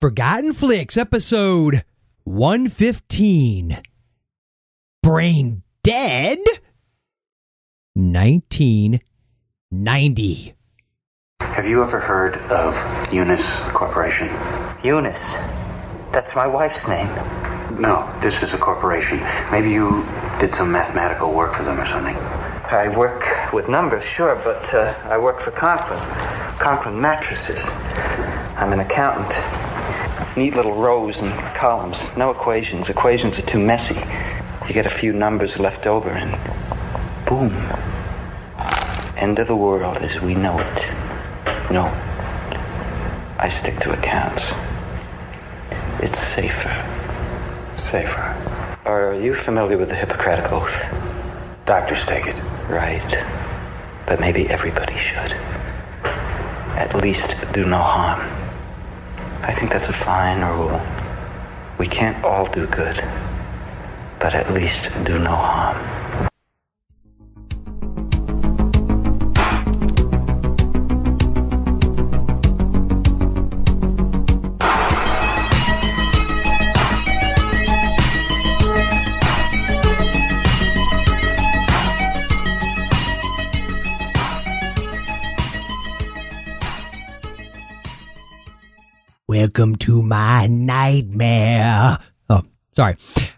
Forgotten Flix, episode 115. Brain Dead? 1990. Have you ever heard of Eunice Corporation? Eunice. That's my wife's name. No, this is a corporation. Maybe you did some mathematical work for them or something. I work with numbers, sure, but uh, I work for Conklin. Conklin Mattresses. I'm an accountant. Neat little rows and columns. No equations. Equations are too messy. You get a few numbers left over and boom. End of the world as we know it. No. I stick to accounts. It's safer. Safer. Are you familiar with the Hippocratic Oath? Doctors take it. Right. But maybe everybody should. At least do no harm. I think that's a fine rule. We can't all do good, but at least do no harm. Welcome to my nightmare. Oh, sorry.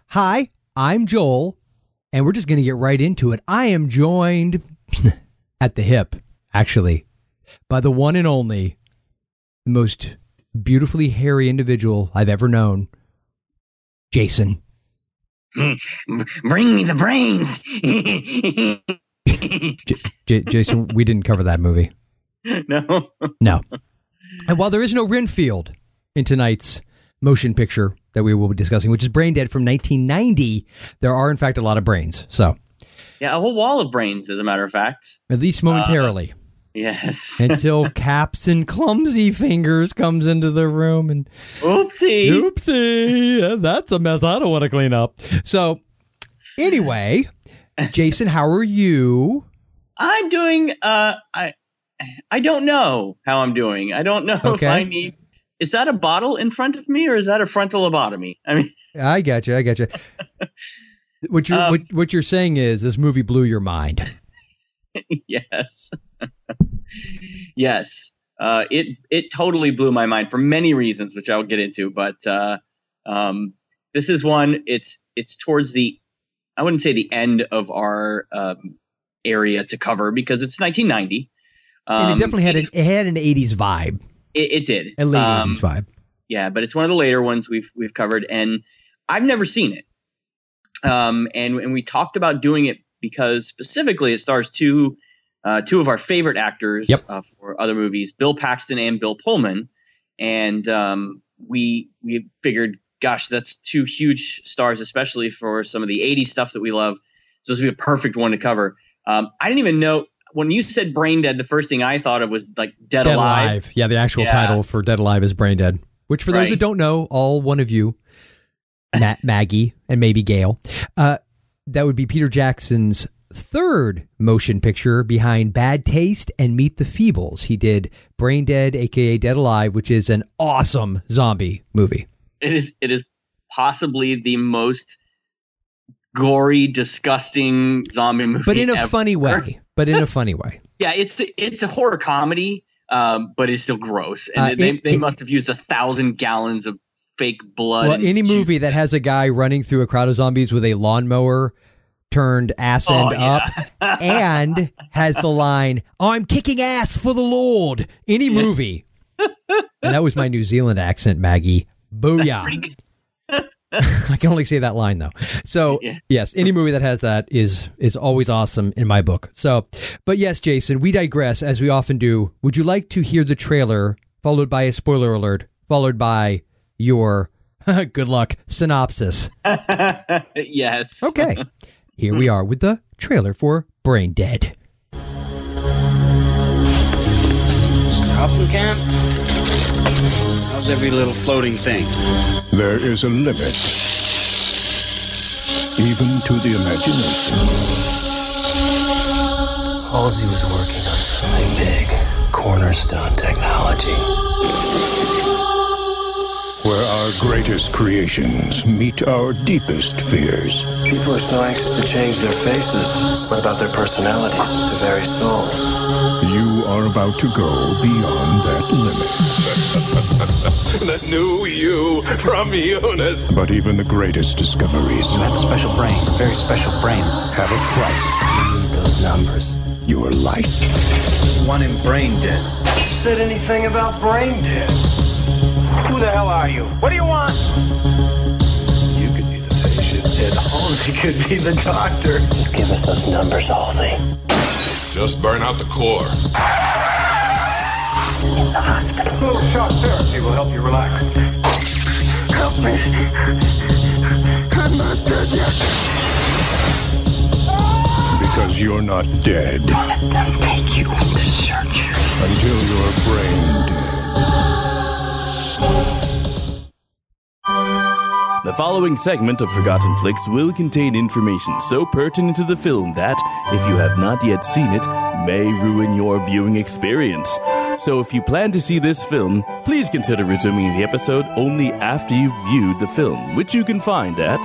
Hi, I'm Joel, and we're just going to get right into it. I am joined at the hip, actually, by the one and only, the most beautifully hairy individual I've ever known, Jason. Bring me the brains. J- J- Jason, we didn't cover that movie. no. No. And while there is no Renfield in tonight's motion picture that we will be discussing, which is Brain Dead from 1990, there are in fact a lot of brains. So Yeah, a whole wall of brains, as a matter of fact. at least momentarily, Yes. until Caps and Clumsy Fingers comes into the room and Oopsie. oopsie, that's a mess I don't want to clean up. So anyway, Jason, how are you? I'm doing. Uh, I. I don't know how I'm doing. I don't know Okay. if I need. Is that a bottle in front of me, or is that a frontal lobotomy? I mean, I got you. I got you. What you're Um, what, what you're saying is this movie blew your mind. yes, yes. Uh, it it totally blew my mind for many reasons, which I'll get into. But uh, um, this is one. It's it's towards the. I wouldn't say the end of our um, area to cover because it's 1990. And Um, it definitely had an it had an 80s vibe, It, it did. a late Um, 80s vibe. yeah, but it's one of the later ones we've we've covered, and I've never seen it. Um, and and we talked about doing it because specifically it stars two uh, two of our favorite actors Yep. uh, for other movies, Bill Paxton and Bill Pullman, and um, we we figured, gosh, that's two huge stars, especially for some of the '80s stuff that we love. So this would be a perfect one to cover. Um, I didn't even know when you said Brain Dead. The first thing I thought of was like Dead, Dead Alive. Alive. Yeah, the actual Yeah. title for Dead Alive is Brain Dead. Which, for those Right. that don't know, all one of you, Matt, Maggie and maybe Gail, uh, that would be Peter Jackson's third motion picture behind Bad Taste and Meet the Feebles. He did Brain Dead, aka Dead Alive, which is an awesome zombie movie. it is it is possibly the most gory, disgusting zombie movie. But in a ever. funny way. But in a funny way. Yeah, it's it's a horror comedy, um, but it's still gross. And Uh, they it- they must have used a thousand gallons of fake blood. Well, any juice. movie that has a guy running through a crowd of zombies with a lawnmower turned ass Oh, end up and has the line, I'm kicking ass for the Lord. Any Yeah. movie. and that was my New Zealand accent, Maggie. Booyah. Pretty good. I can only say that line though. So Yeah. yes, any movie that has that is is always awesome in my book. So, but yes, Jason, we digress as we often do. Would you like to hear the trailer followed by a spoiler alert, followed by your good luck synopsis? yes. Okay, here we are with the trailer for Brain Dead. Mr. Huffenkamp? How's every little floating thing? There is a limit, even to the imagination. Halsey was working on something big. Cornerstone technology. Where our greatest creations meet our deepest fears. People are so anxious to change their faces. What about their personalities, their very souls? You are about to go beyond that limit. the new you from Eunice. But even the greatest discoveries You have a special brain, a very special brain. have a price. You need those numbers. Your life. One in brain dead. Said anything about brain dead? Who the hell are you? What do you want? You could be the patient, and Halsey could be the doctor. Just give us those numbers, Halsey. Just burn out the core. He's in the hospital. A little shock therapy will help you relax. Help me. I'm not dead yet. Because you're not dead Let them take you into surgery. until you're brain dead. The following segment of Forgotten Flix will contain information so pertinent to the film that, if you have not yet seen it, may ruin your viewing experience. So if you plan to see this film, please consider resuming the episode only after you've viewed the film, which you can find at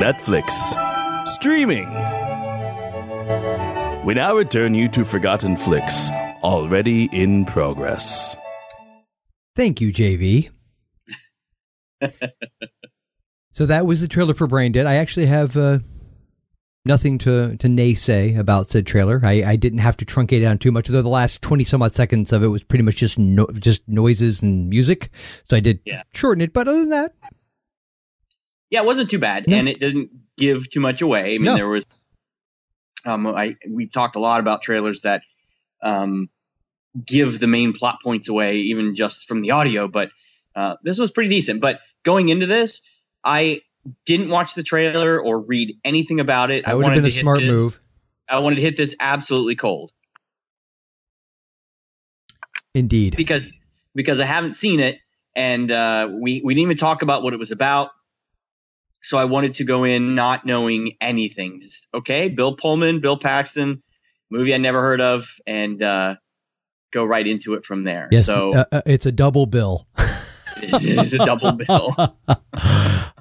Netflix. Streaming! We now return you to Forgotten Flix, already in progress. Thank you, JV. so that was the trailer for Brain Dead. I actually have uh, nothing to to naysay about said trailer. I, I didn't have to truncate it down too much, although the last twenty some odd seconds of it was pretty much just no, just noises and music. So I did Yeah. shorten it, but other than that, Yeah, it wasn't too bad, No. and it didn't give too much away. I mean, No. there was, um, I we've talked a lot about trailers that, um, give the main plot points away, even just from the audio. But uh, this was pretty decent. But going into this, I didn't watch the trailer or read anything about it. that would have been a smart this- move. I wanted to hit this absolutely cold Indeed. because because I haven't seen it, and uh, we we didn't even talk about what it was about. So I wanted to go in not knowing anything. Just okay, Bill Pullman, Bill Paxton, movie I never heard of, and uh, go right into it from there. Yes, so uh, uh, it's a double bill. it is a double bill.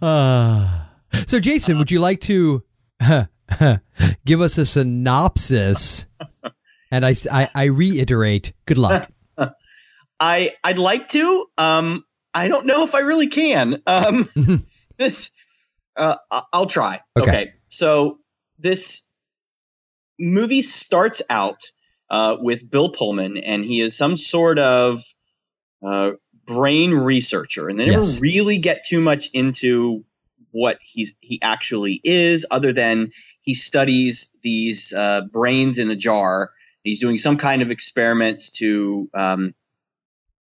Ah. so, Jason, would you like to give us a synopsis? And I, I, I reiterate, good luck. I I'd like to. Um, I don't know if I really can. Um, this, uh, I'll try. Okay. Okay. So this movie starts out uh, with Bill Pullman, and he is some sort of uh, brain researcher, and they never Yes. really get too much into what he's he actually is, other than he studies these uh, brains in a jar. He's doing some kind of experiments to um,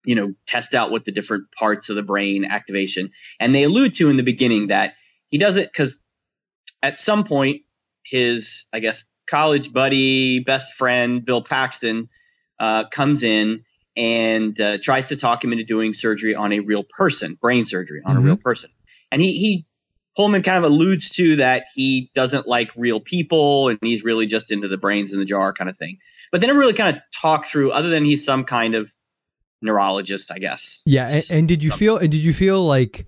you know test out what the different parts of the brain activation and they allude to in the beginning that he does it because at some point his i guess college buddy best friend bill paxton uh, comes in and uh, tries to talk him into doing surgery on a real person brain surgery on Mhm. a real person and he he pullman kind of alludes to that he doesn't like real people and he's really just into the brains in the jar kind of thing but they never really kind of talk through other than he's some kind of neurologist i guess Yeah, and, and did you feel? And did you feel like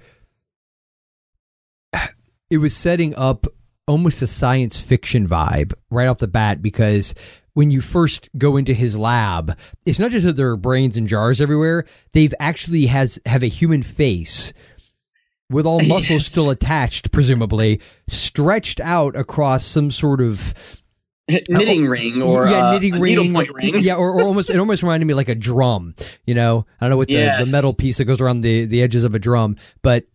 it was setting up almost a science fiction vibe right off the bat? Because when you first go into his lab, it's not just that there are brains in jars everywhere. They've actually has have a human face with all muscles Yes. still attached, presumably stretched out across some sort of knitting ring or yeah, uh, knitting a ring, ring. yeah, or, or almost it almost reminded me like a drum. You know, I don't know what the, the metal piece that goes around the the edges of a drum, but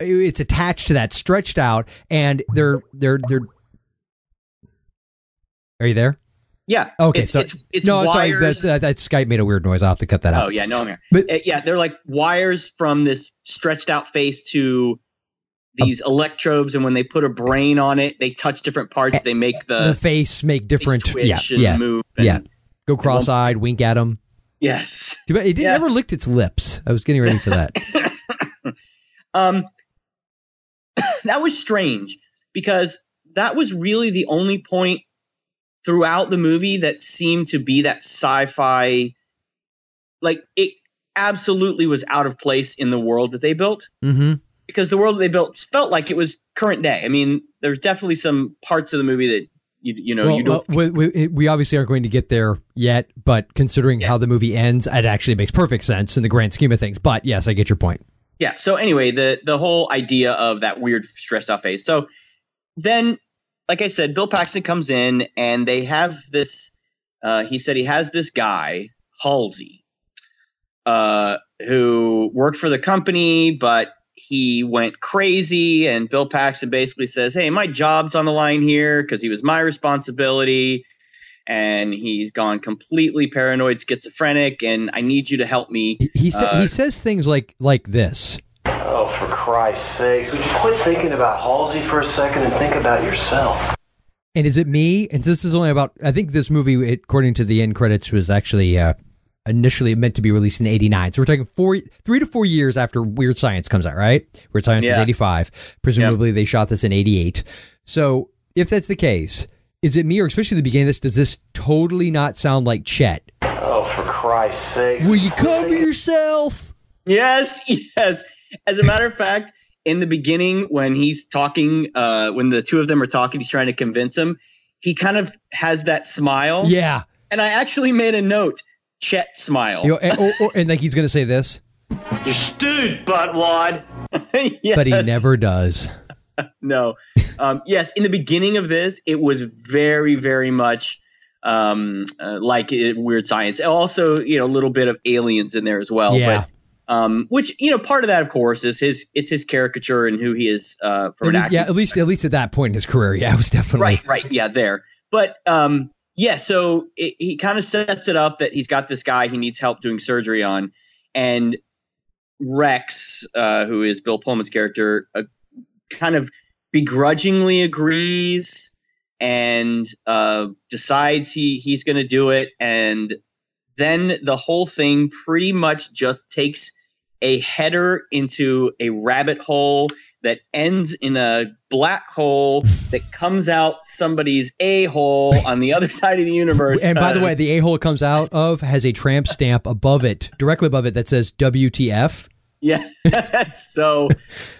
it's attached to that, stretched out, and they're they're they're. Are you there? Yeah. Okay, It's, so it's, it's no, wires. sorry, that's, that, that Skype made a weird noise. I'll have to cut that out. oh yeah, no, I'm here. But- Uh, yeah, they're like wires from this stretched out face to these electrodes, and when they put a brain on it, they touch different parts. They make the the face make different, face yeah, yeah, move. And, yeah. Go cross-eyed, wink at him. Yes. It Yeah. never licked its lips. I was getting ready for that. um, that was strange because that was really the only point throughout the movie that seemed to be that sci-fi. Like it, absolutely was out of place in the world that they built Mm-hmm. because the world that they built felt like it was current day. I mean, there's definitely some parts of the movie that you you know well, you don't. well, we, we, we obviously aren't going to get there yet, but considering how the movie ends, it actually makes perfect sense in the grand scheme of things. But yes, I get your point. Yeah. So anyway, the the whole idea of that weird stressed out face. So then, like I said, Bill Paxton comes in and they have this. Uh, he said he has this guy Halsey, uh, who worked for the company, but he went crazy. And Bill Paxton basically says, "Hey, my job's on the line here because he was my responsibility." And he's gone completely paranoid, schizophrenic, and I need you to help me. He, he, sa- Uh, he says things like like this. Oh, for Christ's sakes, would you quit thinking about Halsey for a second and think about yourself? And is it me? And this is only about. I think this movie, according to the end credits, was actually uh, initially meant to be released in '89. So we're talking four, three to four years after Weird Science comes out, right? Weird Science is '85. Presumably, they shot this in '88. So if that's the case, is it me, or especially the beginning of this, does this totally not sound like Chet? Oh, for Christ's sake Will you cover yourself? Yes, yes. As a matter of fact, in the beginning, when he's talking, uh, when the two of them are talking, he's trying to convince him. He kind of has that smile. Yeah. And I actually made a note: Chet smile. You know, and, or, or- and like he's going to say this, You stewed, buttwad. Yes. but he never does. no. Um, yes, in the beginning of this, it was very, very much um, uh, like it, Weird Science. Also, you know, a little bit of aliens in there as well. Yeah. But, um, which you know, part of that, of course, is his it's his caricature and who he is uh, from At an least- yeah, at least at least at that point in his career, yeah, it was definitely Right, right, yeah, there. But um, yeah, so it, he kind of sets it up that he's got this guy he needs help doing surgery on, and Rex, uh, who is Bill Pullman's character, uh, kind of begrudgingly agrees and uh, decides he he's going to do it, and then the whole thing pretty much just takes a header into a rabbit hole that ends in a black hole that comes out somebody's a hole on the other side of the universe. And by the Uh, way, the a hole it comes out of has a tramp stamp above it, directly above it, that says WTF. Yeah. so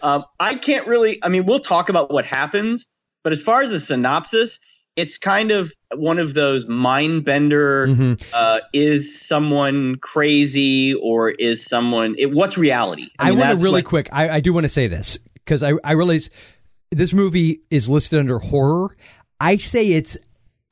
um, I can't really. I mean, we'll talk about what happens, but as far as a synopsis, it's kind of one of those mind bender. Mhm. Uh, is someone crazy or is someone? It, what's reality? I, mean, want to really what- quick. I, I do want to say this because I, I realize this movie is listed under horror. I say it's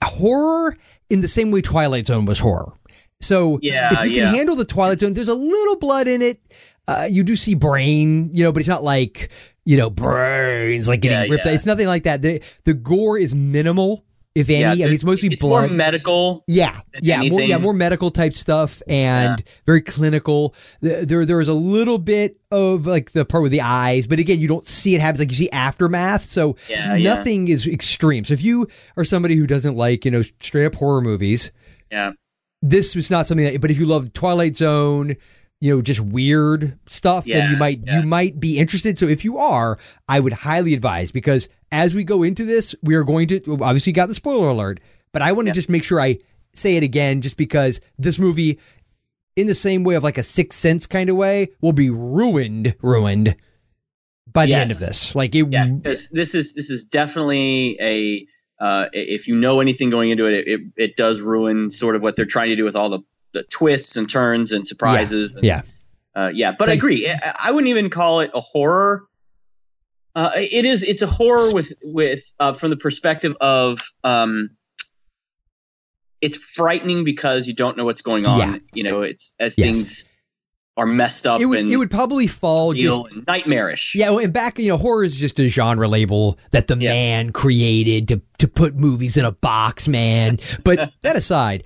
horror in the same way Twilight Zone was horror. So Yeah, if you can yeah. handle the Twilight Zone, there's a little blood in it. Uh, you do see brain, you know, but it's not like you know brains like getting Yeah, ripped. yeah. It's nothing like that. The the gore is minimal, if any. Yeah, I mean, it's mostly it's blood. more medical. Yeah, yeah, more, yeah, more medical type stuff and very clinical. There, there is a little bit of like the part with the eyes, but again, you don't see it happen. Like you see aftermath, so nothing is extreme. So if you are somebody who doesn't like you know straight up horror movies, Yeah. this was not something that. But if you love Twilight Zone, you know, just weird stuff, then you might yeah. you might be interested. So if you are, I would highly advise because as we go into this, we are going to obviously got the spoiler alert, but I want to just make sure I say it again, just because this movie, in the same way of like a Sixth Sense kind of way, will be ruined, ruined by the end of this. Like it, Yeah, this is this is definitely a. Uh, if you know anything going into it, it, it, it does ruin sort of what they're trying to do with all the, the twists and turns and surprises. and- yeah. Uh, yeah, but I agree. I, I wouldn't even call it a horror. Uh, it is. It's a horror with with uh, from the perspective of um, it's frightening because you don't know what's going on. Yeah. You know, it's as Yes. things are messed up. It would and it would probably fall just nightmarish. Yeah, well, and back, you know, horror is just a genre label that the man created to to put movies in a box, man. But that aside,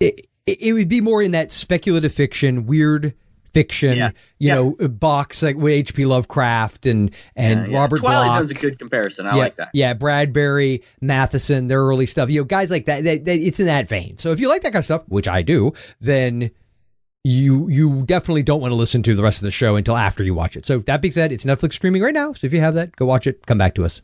it, it, it would be more in that speculative fiction, weird fiction, Yeah. you Yeah. know, uh, box like with H.P. Lovecraft and and Yeah. Robert Twilight Bloch. Zone's a good comparison. I like that. Yeah, Bradbury, Matheson, their early stuff. You know, guys like that, that, that. It's in that vein. So if you like that kind of stuff, which I do, then you you definitely don't want to listen to the rest of the show until after you watch it. So that being said, it's Netflix streaming right now. So if you have that, go watch it. Come back to us.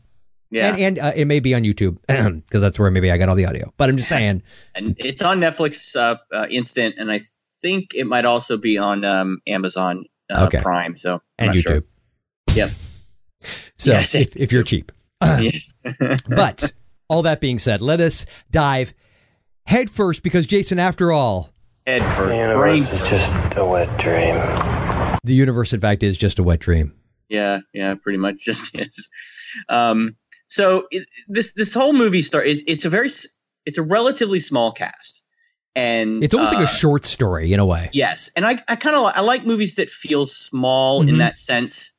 Yeah. and, and uh, it may be on YouTube because that's where maybe I got all the audio. But I'm just saying, and it's on Netflix uh, uh, Instant, and I think it might also be on um, Amazon uh, Okay. Prime. So I'm and YouTube. Sure. Yep. So Yes. if, if you're cheap. Yes. But all that being said, let us dive head first because Jason, after all, Head The first. universe Brain. is just a wet dream. the universe, in fact, is just a wet dream. Yeah, yeah, pretty much just is. Um, so it, this this whole movie start. It's, it's a very it's a relatively small cast, and It's almost like uh, a short story in a way. Yes, and I I kind of I like movies that feel small Mhm. in that sense.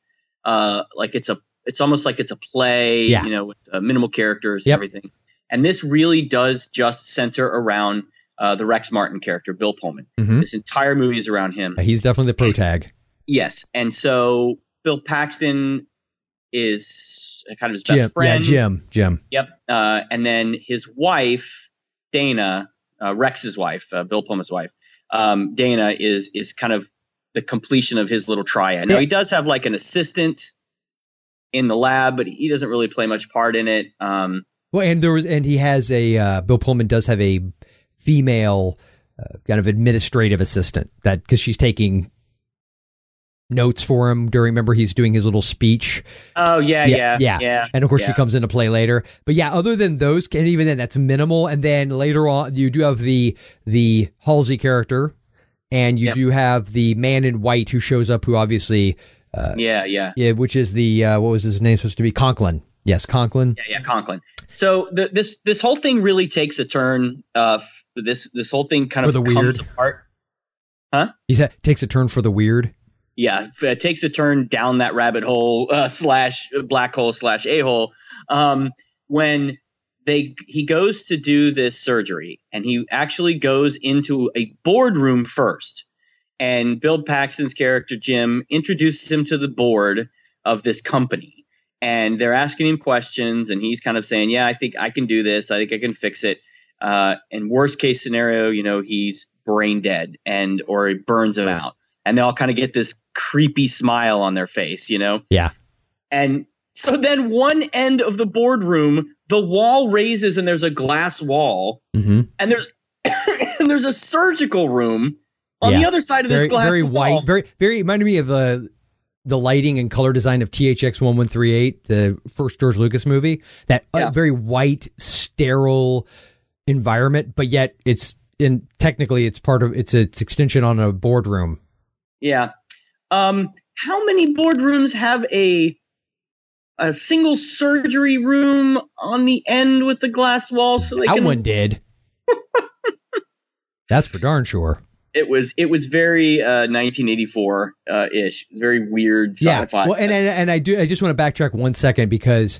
Uh, like it's a it's almost like it's a play. Yeah. You know, with uh, minimal characters Yep. and everything. And this really does just center around uh, the Rex Martin character, Bill Pullman. Mhm. This entire movie is around him. He's definitely the pro tag. Yes, and so Bill Paxton is kind of his best Jim, yeah, friend. Jim, Jim. Yep. Uh, and then his wife, Dana, uh, Rex's wife, uh, Bill Pullman's wife, um, Dana is is kind of the completion of his little triad. Now Yeah. he does have like an assistant in the lab, but he doesn't really play much part in it. Um, Well, and there was, and he has a uh, Bill Pullman does have a female uh, kind of administrative assistant that because she's taking notes for him during. Remember, he's doing his little speech. oh yeah, Yeah, yeah, yeah. yeah. And of course, she comes into play later. But yeah, other than those, and even then, that's minimal. And then later on, you do have the the Halsey character, and you Yep. do have the man in white who shows up, who obviously, uh, Yeah, yeah. yeah, which is the uh, what was his name supposed to be? Conklin. Yes, Conklin. Yeah, yeah, Conklin. So the, this this whole thing really takes a turn. Uh, this this whole thing kind For of the comes weird. apart. He sa- takes a turn for the weird. Yeah, it takes a turn down that rabbit hole uh, slash black hole slash a hole. Um, when they he goes to do this surgery and he actually goes into a boardroom first. And bill paxton's character jim introduces him to the board of this company. And they're asking him questions and he's kind of saying yeah i think i can do this. I think i can fix it. Uh, and worst case scenario you know he's brain dead and or it burns him out and they all kind of get this creepy smile on their face you know Yeah. and so then one end of the boardroom the wall raises and there's a glass wall Mm-hmm. and there's and there's a surgical room on the other side of this glass very wall. white. Very, very reminded me of uh, the lighting and color design of THX one one three eight, the first George Lucas movie. That uh, very white, sterile environment, but yet it's in technically it's part of it's its extension on a boardroom. Yeah. Um, how many boardrooms have a a single surgery room on the end with the glass wall so they That can one did. That's for darn sure. it was it was very uh 1984 uh ish very weird sci-fi Yeah. Well, and, and and I do. I just want to backtrack one second because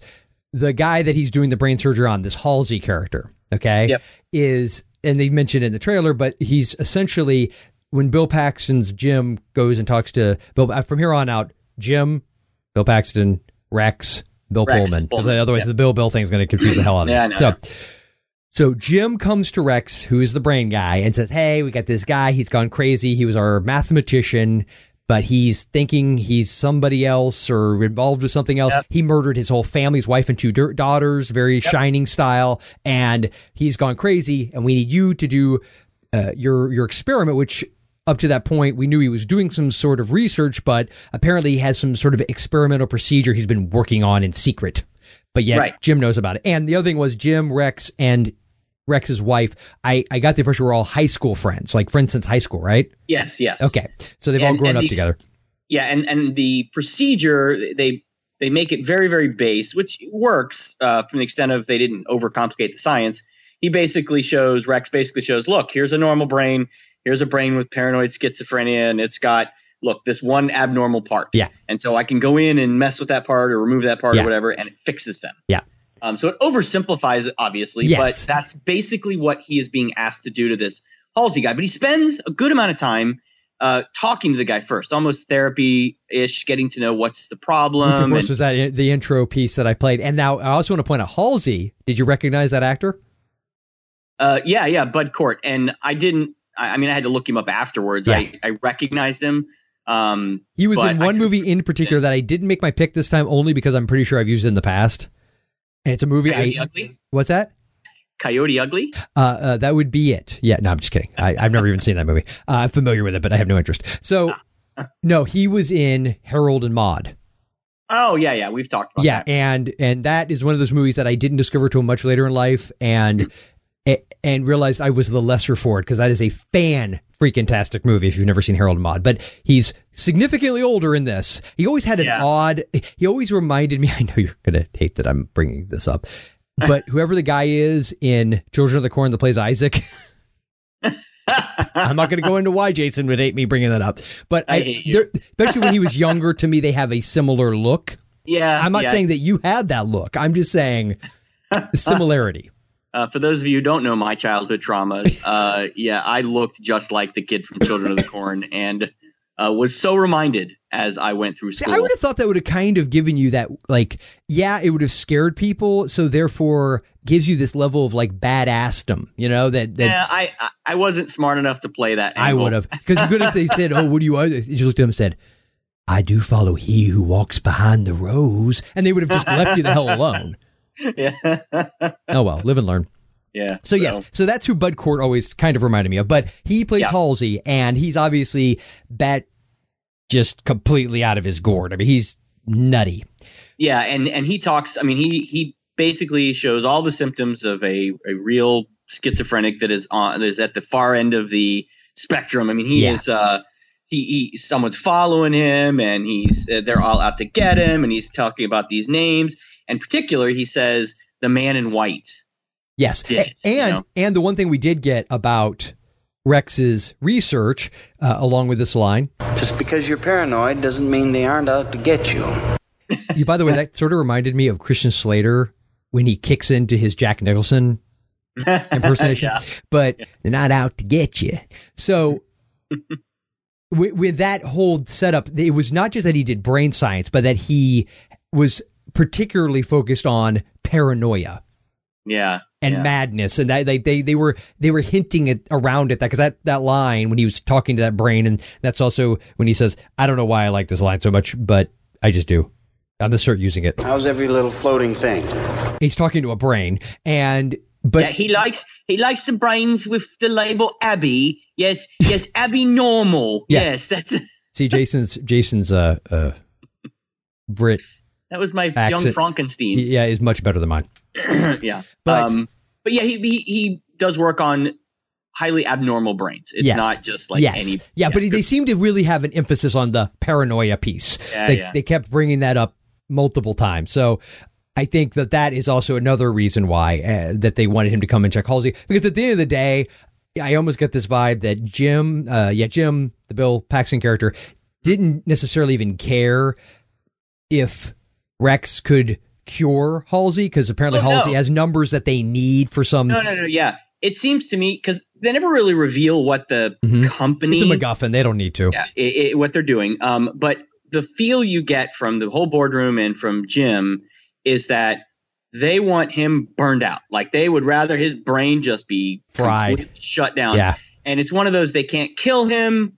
the guy that he's doing the brain surgery on, this Halsey character, okay, Yep. is and they mentioned in the trailer, but he's essentially when Bill Paxton's Jim goes and talks to Bill uh, from here on out, Jim, Bill Paxton, Rex, Bill Rex Pullman, because otherwise yeah. the Bill Bill thing is going to confuse the hell out of Yeah, me. So. So Jim comes to Rex, who is the brain guy, and says, "Hey, we got this guy. He's gone crazy. He was our mathematician, but he's thinking he's somebody else or involved with something else. Yep. He murdered his whole family, his wife and two daughters, very shining style, and he's gone crazy. And we need you to do uh, your your experiment, which." Up to that point, we knew he was doing some sort of research, but apparently he has some sort of experimental procedure he's been working on in secret. But yet Right. Jim knows about it. And the other thing was Jim, Rex, and Rex's wife. I, I got the impression we're all high school friends, like friends since high school, right? yes yes Okay, so they've all grown up these- together. yeah and and the procedure they they make it very very base which works uh, from the extent of they didn't overcomplicate the science he basically shows rex basically shows look here's a normal brain here's a brain with paranoid schizophrenia and it's got look this one abnormal part Yeah. and so i can go in and mess with that part or remove that part Yeah. or whatever and it fixes them Yeah. um, so it oversimplifies it obviously Yes. but that's basically what he is being asked to do to this halsey guy but he spends a good amount of time uh, talking to the guy first, almost therapy ish, getting to know what's the Which of course and- was that the intro piece that I played. And now I also want to point out Halsey. Did you recognize that actor? uh, yeah, yeah, Bud Cort, and I didn't. I, I mean, I had to look him up afterwards. Yeah. I, I recognized him. Um, He was in one movie in particular that I didn't make my pick this time, only because I'm pretty sure I've used it in the past. And it's a movie Coyote I. Ugly. What's that? Coyote Ugly? Uh, uh, that would be it. Yeah, no, I'm just kidding. I, I've never even seen that movie. Uh, I'm familiar with it, but I have no interest. So, no, he was in Harold and Maude. Oh yeah, yeah, we've talked about yeah, that. and and that is one of those movies that I didn't discover till much later in life, and and realized I was the lesser for it because that is a fan freaking tastic movie if you've never seen Harold Maude. But he's significantly older in this. He always had an Yeah. odd. He always reminded me. I know you're gonna hate that I'm bringing this up, but whoever the guy is in Children of the Corn that plays Isaac. I'm not going to go into why Jason would hate me bringing that up, but I I, hate you. they're- especially when he was younger. To me, they have a similar look. Yeah, I'm not yeah. saying that you had that look. I'm just saying similarity. Uh, for those of you who don't know my childhood traumas, uh, yeah, I looked just like the kid from Children of the Corn, and uh, was so reminded as I went through See. I would have thought that would have kind of given you that, like, yeah, it would have scared people, so therefore gives you this level of like badassdom, you know? That that yeah, I, I wasn't smart enough to play that. I would have, because you could have they said, "Oh, what do you?" You just looked at them and said, "I do follow he who walks behind the rose," and they would have just left you the hell alone. yeah, Oh well, live and learn. yeah. So yes, so that's who Bud Cort always kind of reminded me of. But he plays Yeah. Halsey, and he's obviously that just completely out of his gourd. I mean, he's nutty. Yeah, and and he talks. I mean, he he basically shows all the symptoms of a a real schizophrenic that is on that is at the far end of the spectrum. I mean, he Yeah. is. uh he, he someone's following him and he's uh, they're all out to get him and he's talking about these names in particular he says the man in white Yes, Did, A- you and know? and the one thing we did get about Rex's research, uh, along with this line. Just because you're paranoid doesn't mean they aren't out to get you. You, by the way, that sort of reminded me of Christian Slater when he kicks into his Jack Nicholson impersonation. Yeah. But they're not out to get you. So with, with that whole setup, it was not just that he did brain science, but that he was particularly focused on paranoia yeah and yeah. madness, and that they, they they were they were hinting it around it that because that that line when he was talking to that brain, and that's also when he says, "I don't know why I like this line so much, but I just do." I'm gonna start using it. How's every little floating thing? He's talking to a brain, and but yeah, he likes he likes the brains with the label Abby. Yes, yes, Abby normal. Yeah. Yes, that's see Jason's Jason's uh uh Brit that was my young Frankenstein. yeah is much better than mine. yeah, But- um, but yeah, he, he he does work on highly abnormal brains. It's Yes. not just like yes. any. yeah, but they seem to really have an emphasis on the paranoia piece. Yeah, they yeah. they kept bringing that up multiple times. So I think that that is also another reason why uh, that they wanted him to come and check Halsey because at the end of the day, I almost get this vibe that Jim, uh, yeah, Jim, the Bill Paxton character, didn't necessarily even care if Rex could cure Halsey because apparently Oh, no. Halsey has numbers that they need for some. No, no, no. Yeah, it seems to me because they never really reveal what the Mhm. company, It's a MacGuffin. They don't need to. yeah, i i what they're doing. Um, but the feel you get from the whole boardroom and from Jim is that they want him burned out. Like they would rather his brain just be Fried. shut down. Yeah. and it's one of those they can't kill him.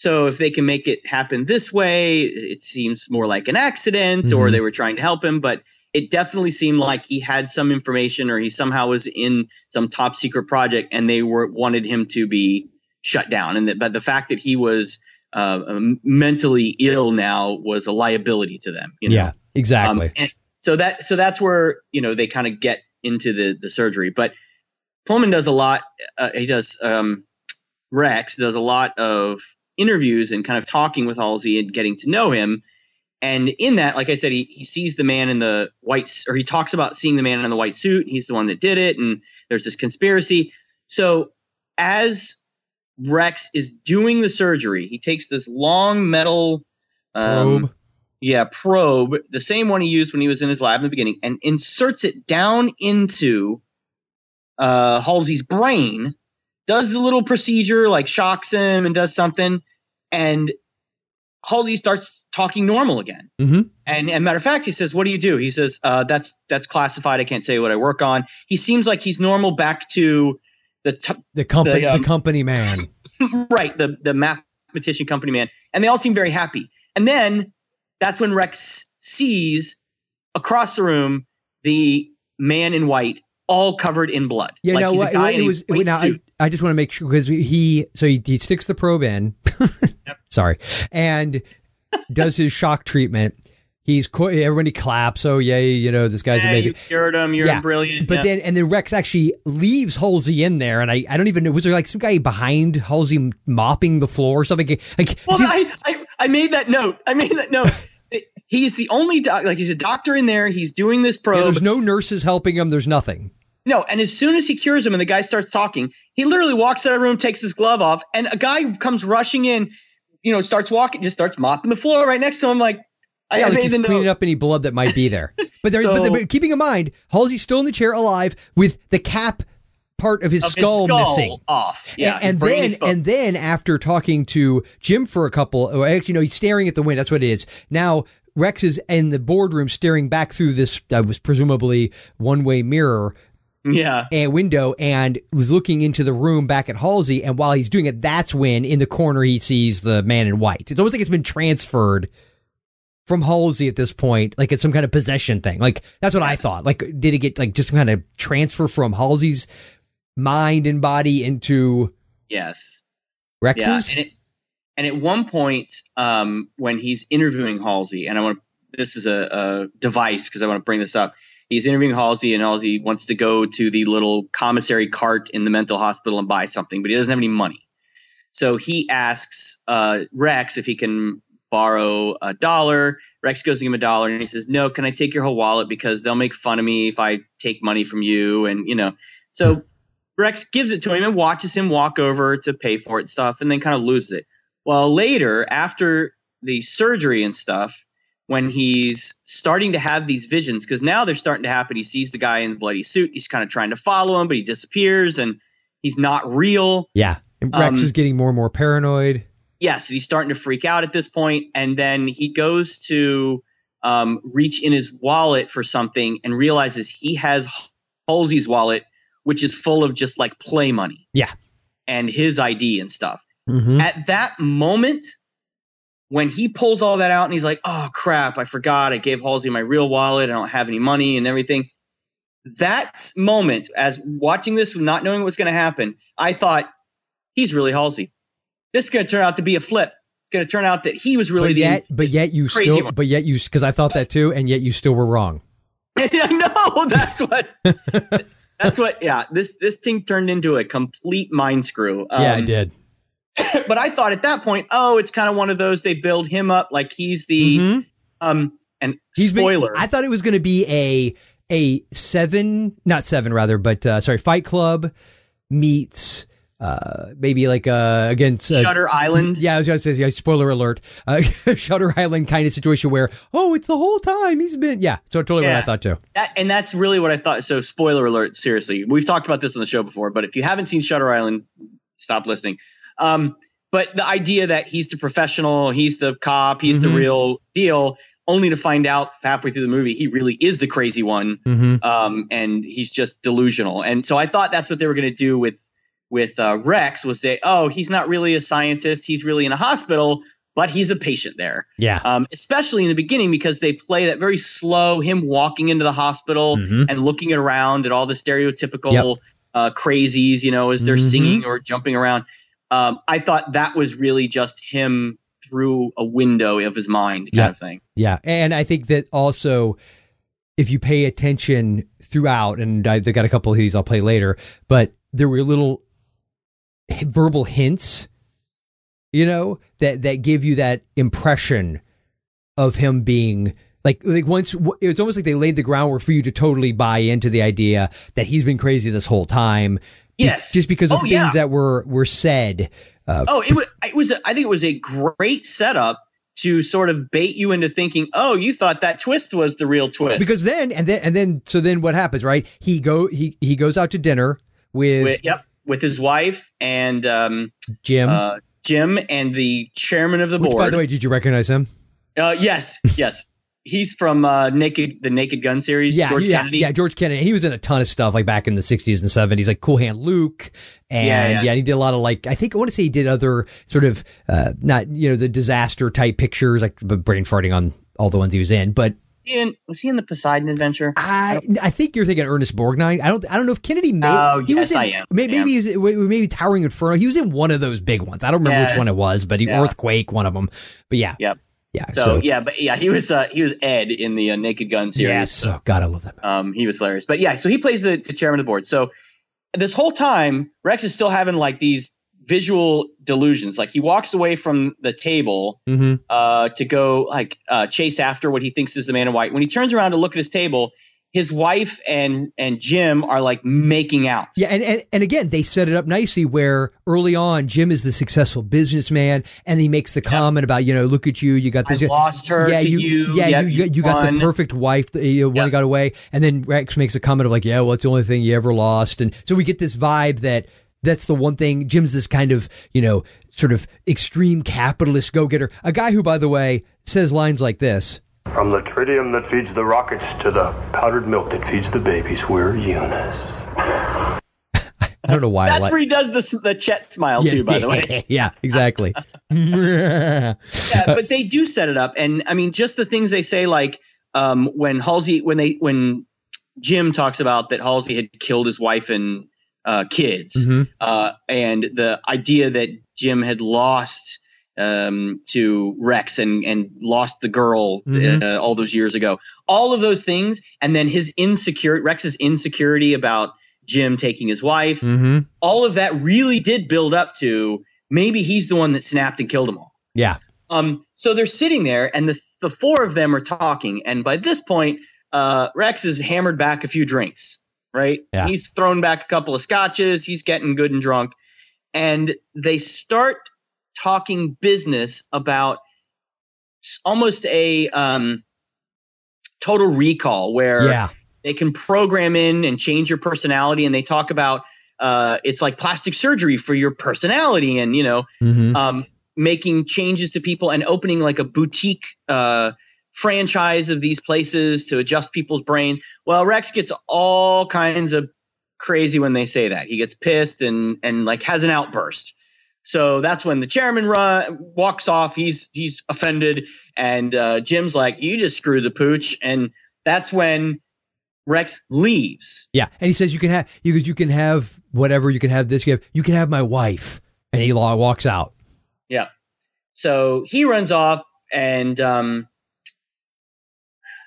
So if they can make it happen this way, it seems more like an accident, or Mhm. they were trying to help him. But it definitely seemed like he had some information, or he somehow was in some top secret project, and they were wanted him to be shut down. And that, but the fact that he was uh, um, mentally ill now was a liability to them. You know? Yeah, exactly. Um, and so that so that's where you know they kind of get into the the surgery. But Pullman does a lot. Uh, he does um, Rex does a lot of interviews and kind of talking with Halsey and getting to know him. And in that, like I said, he he sees the man in the white, or he talks about seeing the man in the white suit. He's the one that did it, and there's this conspiracy. So as Rex is doing the surgery, he takes this long metal um, Probe. yeah, probe, the same one he used when he was in his lab in the beginning, and inserts it down into uh, Halsey's brain, does the little procedure, like shocks him and does something, and Halsey starts talking normal again. Mhm. And, and matter of fact, he says, "What do you do?" He says, uh, "That's that's classified. I can't tell you what I work on." He seems like he's normal back to the t- The company, the, the, um, company man. right the the mathematician company man and they all seem very happy and then that's when rex sees across the room the man in white all covered in blood. Yeah, like no, he's a guy it in was. now, I. I just want to make sure because he so he, he sticks the probe in. Sorry, and does his shock treatment. He's co- everybody claps. Oh yay! You know this guy's Yeah, amazing. you cured him. You're Yeah, brilliant. But yeah. then and then Rex actually leaves Halsey in there, and I, I don't even know was there like some guy behind Halsey mopping the floor or something? Like Well, see- I, I I made that note. I made that note. he's the only doc, like he's a doctor in there. He's doing this yeah, probe. there's no nurses helping him. There's nothing. No, and as soon as he cures him and the guy starts talking, he literally walks out of the room, takes his glove off, and a guy comes rushing in, you know, starts walking, just starts mopping the floor right next to him. Like, I, yeah, I like he's cleaning up any blood that might be there. But there, but, So- but keeping in mind, Halsey's still in the chair, alive, with the cap part of his, Of his skull, skull missing. off. Yeah, and, and then and then after talking to Jim for a couple, or actually no, he's staring at the wind. That's what it is. Now Rex is in the boardroom, staring back through this that was presumably one way mirror yeah, a window and was looking into the room back at Halsey. And while he's doing it, that's when in the corner he sees the man in white. It's almost like it's been transferred from Halsey at this point, like it's some kind of possession thing. Like that's what I thought. Like, did it get like just kind of transfer from Halsey's mind and body into yes. Rex's? Yeah, and, it, and at one point, um, when he's interviewing Halsey, and I want to, this is a, a device because I want to bring this up. He's interviewing Halsey, and Halsey wants to go to the little commissary cart in the mental hospital and buy something, but he doesn't have any money. So he asks uh, Rex if he can borrow a dollar. Rex goes to give him a dollar, and he says, "No, can I take your whole wallet because they'll make fun of me if I take money from you?" And you know, so Rex gives it to him and watches him walk over to pay for it stuff, and then kind of loses it. Well, later after the surgery and stuff, when he's starting to have these visions, because now they're starting to happen. He sees the guy in the bloody suit. He's kind of trying to follow him, but he disappears, and he's not real. Yeah. And Rex Um, is getting more and more paranoid. Yes, and he's starting to freak out at this point, and then he goes to um, reach in his wallet for something and realizes he has Halsey's wallet, which is full of just like play money Yeah. and his ID and stuff. Mm-hmm. At that moment, when he pulls all that out and he's like, "Oh crap, I forgot. I gave Halsey my real wallet. I don't have any money and everything." That moment, as watching this, not knowing what's going to happen, I thought he's really Halsey. This is going to turn out to be a flip. It's going to turn out that he was really But the yet, but yet you still, one. but yet you, because I thought that too, and yet you still were wrong. I know that's what. that's what. Yeah, this this thing turned into a complete mind screw. yeah, I Um, did. but I thought at that point, oh, it's kind of one of those they build him up like he's the Mhm. um and He's been- spoiler. I thought it was going to be a a seven, not seven rather, but uh, sorry, Fight Club meets uh, maybe like uh, against uh, Shutter Island. Yeah, I was to say, yeah, spoiler alert, uh, Shutter Island kind of situation where oh, it's the whole time he's been yeah. So totally what I thought too. That, and that's really what I thought. So, spoiler alert, seriously. We've talked about this on the show before, but if you haven't seen Shutter Island, stop listening. Um, but the idea that he's the professional, he's the cop, he's the Mhm. real deal, only to find out halfway through the movie he really is the crazy one, Mm-hmm. um, and he's just delusional. And so I thought that's what they were going to do with with uh, Rex was say, oh, he's not really a scientist, he's really in a hospital, but he's a patient there Yeah. um, especially in the beginning because they play that very slow him walking into the hospital Mhm. and looking around at all the stereotypical Yep. uh, crazies you know as they're Mhm. singing or jumping around um, i thought that was really just him through a window of his mind kind Yep. of thing Yeah, and I think that also, if you pay attention throughout, and I, they got a couple of these I'll play later, but there were little verbal hints, you know, that that give you that impression of him being like like once it was almost like they laid the groundwork for you to totally buy into the idea that he's been crazy this whole time. Yes. just because of Oh, things yeah. that were were said. Uh, oh it was it was a, i think it was a great setup to sort of bait you into thinking oh you thought that twist was the real twist because then and then and then so then what happens right he go he he goes out to dinner with, with, yep with his wife and um, jim uh, jim and the chairman of the which board by the way did you recognize him Uh, yes, yes. He's from uh, Naked, the Naked Gun series. yeah George yeah, Kennedy. yeah george kennedy he was in a ton of stuff like back in the 60s and 70s like cool hand luke and Yeah, yeah, yeah. he did a lot of like i think i want to say he did other sort of uh not you know the disaster type pictures like brain farting on all the ones he was in but he in, was he in the Poseidon Adventure? I I think you're thinking Ernest Borgnine. I don't I don't know if Kennedy made. Oh, he was yes, in, I am. Maybe, maybe he was maybe Towering Inferno. He was in one of those big ones. I don't remember which one it was, but he. Earthquake, one of them. But yeah, Yep. Yeah. So, yeah, but yeah, he was uh, he was Ed in the uh, Naked Gun series. yes. Oh God, I love that. Um, he was hilarious. But yeah, so he plays the, the chairman of the board. So this whole time, Rex is still having like these visual delusions. Like he walks away from the table Mm-hmm. uh, to go like uh, chase after what he thinks is the man in white. When he turns around to look at his table, his wife and and Jim are like making out. Yeah, and, and and again, they set it up nicely where early on Jim is the successful businessman, and he makes the comment about you know, look at you, you got I this. lost her yeah, to you, you. yeah, Yep, you, you you, got the perfect wife. that You one Yep. got away, and then Rex makes a comment of like, yeah, well, it's the only thing you ever lost, and so we get this vibe that. That's the one thing. Jim's this kind of, you know, sort of extreme capitalist go getter. A guy who, by the way, says lines like this. From the tritium that feeds the rockets to the powdered milk that feeds the babies, we're Eunice. I don't know why I That's like where he does the the Chet smile too. By the way, yeah, exactly. yeah, but they do set it up, and I mean, just the things they say, like um, when Halsey, when they, when Jim talks about that Halsey had killed his wife and uh, kids, Mhm. uh, and the idea that Jim had lost um, to Rex and and lost the girl Mhm. uh, all those years ago, all of those things, and then his insecurity, Rex's insecurity about Jim taking his wife, mm-hmm. all of that really did build up to maybe he's the one that snapped and killed them all. Yeah. Um, so they're sitting there, and the the four of them are talking. And by this point, uh, Rex has hammered back a few drinks. Right? Yeah. He's thrown back a couple of scotches. He's getting good and drunk, and they start talking business about almost a um, total recall, where Yeah. they can program in and change your personality, and they talk about uh, it's like plastic surgery for your personality, and you know Mm-hmm. um, making changes to people and opening like a boutique uh, franchise of these places to adjust people's brains. Well, Rex gets all kinds of crazy when they say that. He gets pissed and and like has an outburst. So that's when the chairman run, walks off. He's he's offended, and uh, Jim's like, "You just screwed the pooch," and that's when Rex leaves. Yeah, and he says you can have you you can have whatever you can have this you have you can have my wife, and he walks out. Yeah. So he runs off and um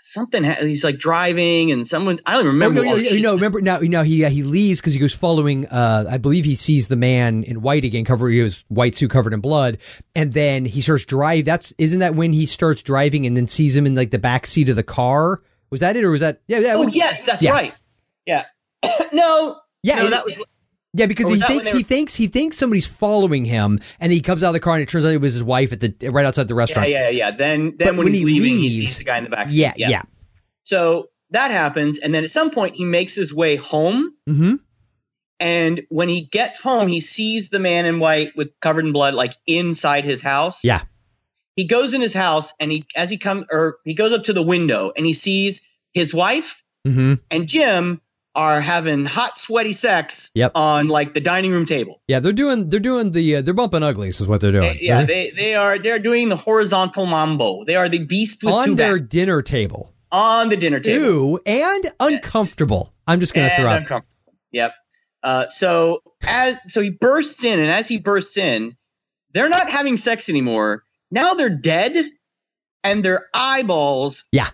something ha- he's like driving and someone I don't remember. Oh, no, no, remember now? Now he uh, he leaves because he goes following. Uh, I believe he sees the man in white again, covered his white suit covered in blood, and then he starts drive. That's isn't that when he starts driving and then sees him in like the back seat of the car? Was that it or was that? Yeah, yeah. Oh was- yes, that's yeah. right. Yeah. no. Yeah, No, it- that was Yeah, because he was that when thinks he thinks he thinks somebody's following him, and he comes out of the car, and it turns out it was his wife at the right outside the restaurant. yeah, yeah. Then then when, when he's he leaving, he leaves- sees the guy in the back. seat. yeah, yeah. So that happens, and then at some point he makes his way home. Mm-hmm. And when he gets home, he sees the man in white with covered in blood, like inside his house. Yeah. He goes in his house, and he as he comes, or he goes up to the window, and he sees his wife Mm-hmm. and Jim are having hot, sweaty sex Yep. on like the dining room table. Yeah, they're doing they're doing the uh, they're bumping uglies is what they're doing. They- yeah, they they are they're doing the horizontal mambo. They are the beast with on their backs dinner table. on the dinner table. Ew, and uncomfortable. I'm just gonna and throw out. uncomfortable. Yep. Uh, so as so he bursts in, and as he bursts in, they're not having sex anymore. Now they're dead, and their eyeballs Yeah.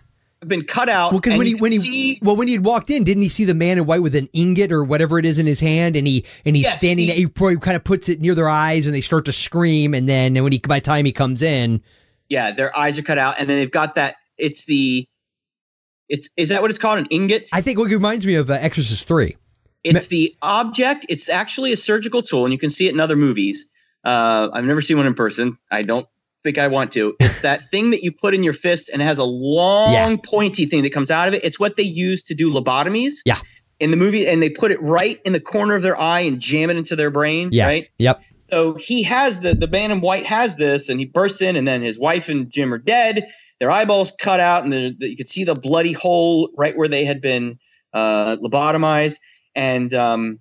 Been cut out. Well, because when he when he see, well when he had walked in, didn't he see the man in white with an ingot or whatever it is in his hand, and he and he's Yes, standing. he- he probably kind of puts it near their eyes, and they start to scream, and then and when he by the time he comes in, yeah, their eyes are cut out, and then they've got that. It's the, it's is that what it's called? An ingot? I think what reminds me of uh, Exorcist Three. It's the object. It's actually a surgical tool, and you can see it in other movies. Uh, I've never seen one in person. I don't think I want to. It's that thing that you put in your fist, and it has a long, Yeah. pointy thing that comes out of it. It's what they use to do lobotomies. Yeah. In the movie, and they put it right in the corner of their eye and jam it into their brain. Yeah. Right. Yep. So he has the the man in white has this, and he bursts in, and then his wife and Jim are dead. Their eyeballs cut out, and the, the, you could see the bloody hole right where they had been uh, lobotomized. And um,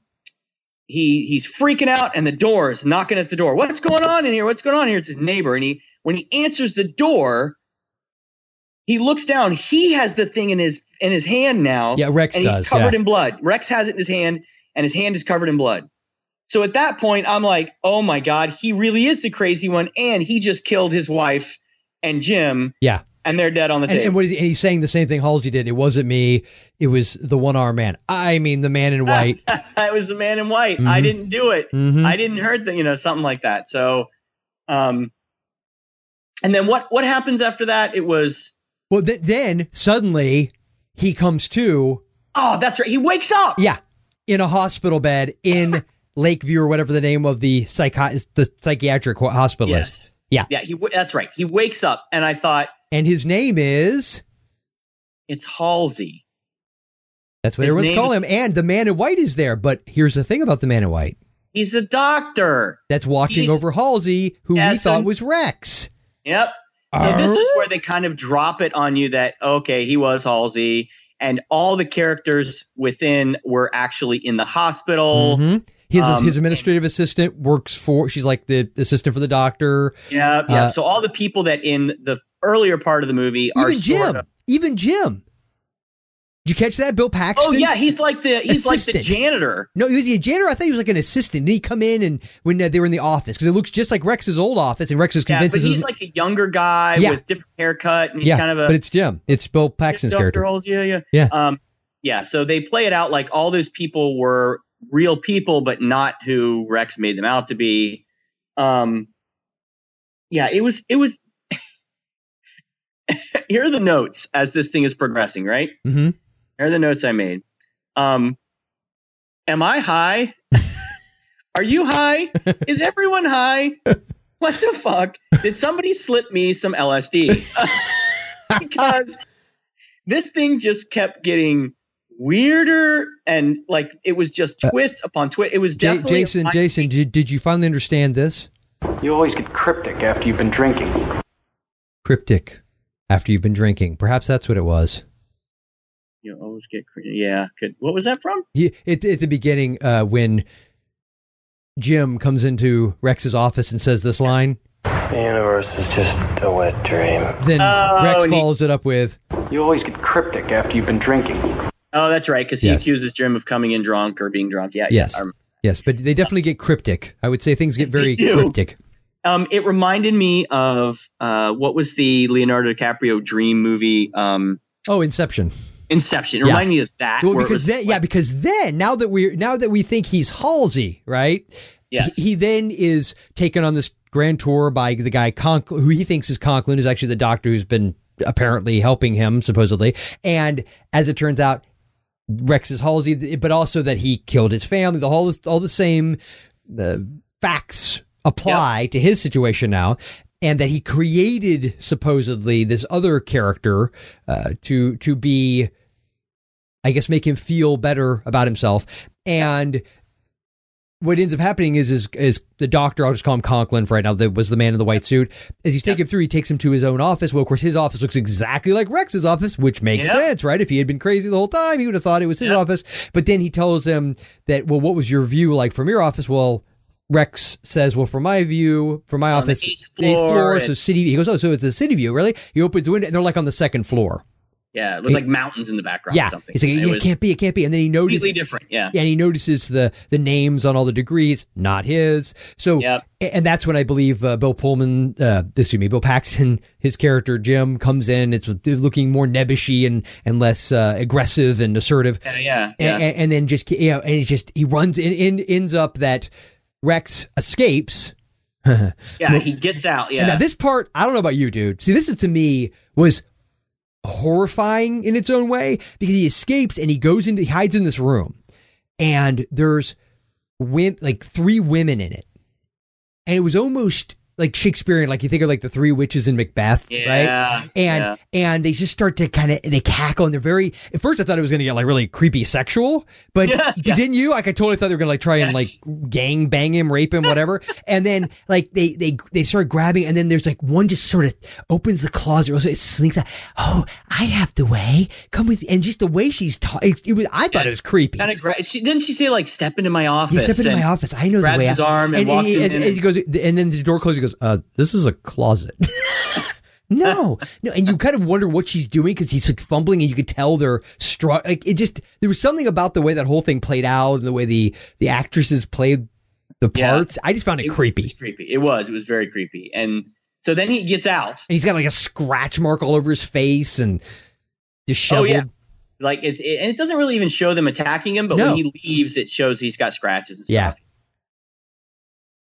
he he's freaking out, and the door is knocking at the door. What's going on in here? What's going on here? It's his neighbor, and he when he answers the door, he looks down. He has the thing in his in his hand now. Yeah, Rex and does, he's covered yeah. in blood. Rex has it in his hand, and his hand is covered in blood. So at that point, I'm like, oh my god, he really is the crazy one, and he just killed his wife and Jim, Yeah. And they're dead on the And, table. and what is he, and he's saying the same thing Halsey did. It wasn't me. It was the one arm man. I mean, the man in white. it was the man in white. I Mhm. didn't do it. Mhm. I didn't hurt the, you know, something like that. So, um, and then what what happens after that? It was Well, th- then suddenly he comes to, oh, that's right. He wakes up. yeah, in a hospital bed in Lakeview or whatever the name of the psychi- the psychiatric ho- hospital is. Yeah. Yeah. He, that's right. He wakes up, and I thought And his name is, it's Halsey. that's what His everyone's calling him. And the man in white is there. But here's the thing about the man in white He's the doctor. that's watching He's- over Halsey, who we thought was Rex. Yep. So this is where they kind of drop it on you that okay, he was Halsey, and all the characters within were actually in the hospital. Mhm. His, Um, his administrative assistant works for, she's like the assistant for the doctor. Yeah, yeah. Uh, so all the people that in the earlier part of the movie are Jim. of- Even Jim. Did you catch that? Bill Paxton? Oh yeah, he's like the he's like the janitor. No, he was a janitor. I thought he was like an assistant. Did he come in and when uh, they were in the office because it looks just like Rex's old office, and Rex is Yeah, convinced but he's like a younger guy Yeah. with different haircut, and he's yeah, kind of a but it's Jim. It's Bill Paxton's character. Halsey, Yeah, yeah, Yeah. Um, yeah. So they play it out like all those people were real people, but not who Rex made them out to be. Um, yeah, it was. It was. Here are the notes as this thing is progressing. Right. hmm Here are the notes I made. Um, am I high? Are you high? Is everyone high? What the fuck? Did somebody slip me some LSD? because this thing just kept getting weirder and like it was just twist upon twist. It was J- definitely Jason, Jason, did, did you finally understand this? You always get cryptic after you've been drinking. Cryptic. After you've been drinking, perhaps that's what it was. You always get cre- yeah. Good. What was that from? He, at, at the beginning, uh, when Jim comes into Rex's office and says this line, The universe is just a wet dream. then Oh, Rex and he- follows it up with, You always get cryptic after you've been drinking. Oh, that's right. Because he Yes. accuses Jim of coming in drunk or being drunk. Yeah. Yes. Yeah, yes, but they definitely get cryptic. I would say things get Yes, very cryptic. um, it reminded me of uh, what was the Leonardo DiCaprio dream movie? Um, Oh, Inception. Inception. It Yeah. reminded me of that. Well, because then, yeah, because then now that we now that we think he's Halsey, right? Yes. He, he then is taken on this grand tour by the guy Conk, who he thinks is Conklin, who's actually the doctor who's been apparently helping him supposedly. And as it turns out, Rex is Halsey, but also that he killed his family. The whole all the same uh, facts apply to his situation now. And that he created supposedly this other character uh, to to be I guess make him feel better about himself. And what ends up happening is is is the doctor, I'll just call him Conklin for right now, that was the man in the white suit. As he's taking him through, he takes him to his own office. Well, of course, his office looks exactly like Rex's office, which makes Yeah. sense, right? If he had been crazy the whole time, he would have thought it was his office. But then he tells him that, well, what was your view like from your office? Well, Rex says, well, from my view, from my On office, eighth floor, so and- city. He goes, oh, so it's a city view, really? He opens the window, and they're like on the second floor. Yeah, it looked like mountains in the background. Yeah, or something. he's like, it yeah, it was can't be, it can't be. And then he notices completely different. Yeah, and he notices the the names on all the degrees, not his. So, Yep. and that's when I believe uh, Bill Pullman, uh, excuse me, Bill Paxton, his character Jim comes in. It's looking more nebbishy and and less uh, aggressive and assertive. yeah, yeah. And, yeah. and, and then just you know, and he just he runs and, and ends up that Rex escapes. yeah, he gets out. Yeah, And now this part, I don't know about you, dude. See, this is to me was horrifying in its own way because he escapes and he goes into he hides in this room and there's like three women in it. And it was almost like Shakespearean, like you think of like the three witches in Macbeth, Yeah, right? And yeah. and they just start to kind of they cackle and they're very. At first, I thought it was going to get like really creepy sexual, but, Yeah, yeah. didn't you? Like I totally thought they were going to like try and like gang bang him, rape him, whatever. and then like they they they start grabbing, and then there's like one just sort of opens the closet, it sneaks out. Oh, I have the way. Come with, and just the way she's talking, it, was. I thought it was creepy. kind of. Gra- she didn't she say like step into my office? You step into my office. I know the grabs way. his arm and walks he, in and- he goes, and then the door closes. He goes, uh, "This is a closet." No, no, and you kind of wonder what she's doing because he's like fumbling, and you could tell they're struck. Like it just there was something about the way that whole thing played out and the way the the actresses played the Yeah. parts. I just found it, It creepy. was creepy. It was. It was very creepy. And so then he gets out. And he's got like a scratch mark all over his face and disheveled. Oh yeah. Like it's it, and it doesn't really even show them attacking him, but No. when he leaves, it shows he's got scratches and stuff. Yeah.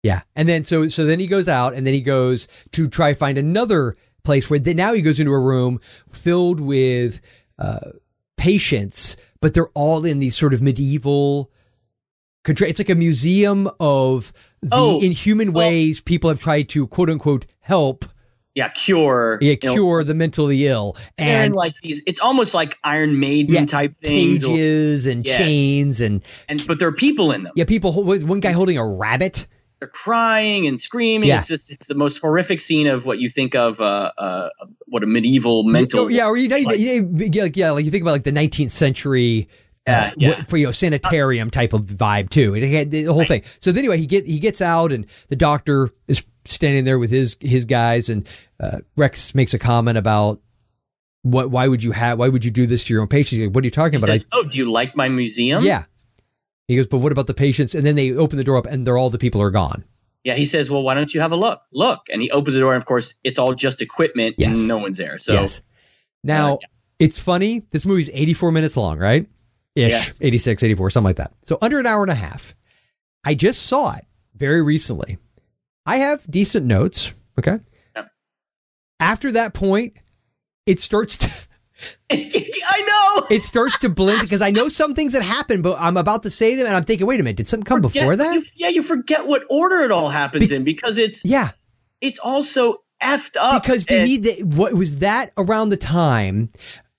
Yeah. And then so so then he goes out and then he goes to try find another place where then now he goes into a room filled with uh patients, but they're all in these sort of medieval contra- it's like a museum of the Oh, inhuman well- ways people have tried to quote unquote help Yeah, cure. yeah, you know, cure the mentally ill and, and like these. It's almost like Iron Maiden Yeah, type things. or- cages and Yes. chains and and but there are people in them. yeah people one guy holding a rabbit They're crying and screaming. Yeah. It's just it's the most horrific scene of what you think of uh, uh what a medieval mental. Oh, yeah, or you even like- yeah, like, yeah, like you think about like the 19th century. Uh, yeah. what- you know, sanitarium type of vibe too. It had the whole thing. So then anyway, he get he gets out, and the doctor is standing there with his his guys, and uh, Rex makes a comment about what why would you have why would you do this to your own patients? Like, what are you talking He about? I- "Oh, do you like my museum?" yeah. He goes, but what about the patients? And then they open the door up, and they're all the people are gone. Yeah, he says, "Well, why don't you have a look? Look." And he opens the door, and of course, it's all just equipment, Yes. and no one's there. So yes. Now, uh, it's funny. This movie's 84 minutes long, right? Ish, Yes. 86, 84, something like that. So under an hour and a half. I just saw it very recently. I have decent notes. Okay. Yep. After that point, it starts to I know. it starts to blend because I know some things that happen, but I'm about to say them and I'm thinking, wait a minute, did something come Forget- before that? you- yeah, you forget what order it all happens in because it's yeah. it's also effed up. because you and- me, that what was that around the time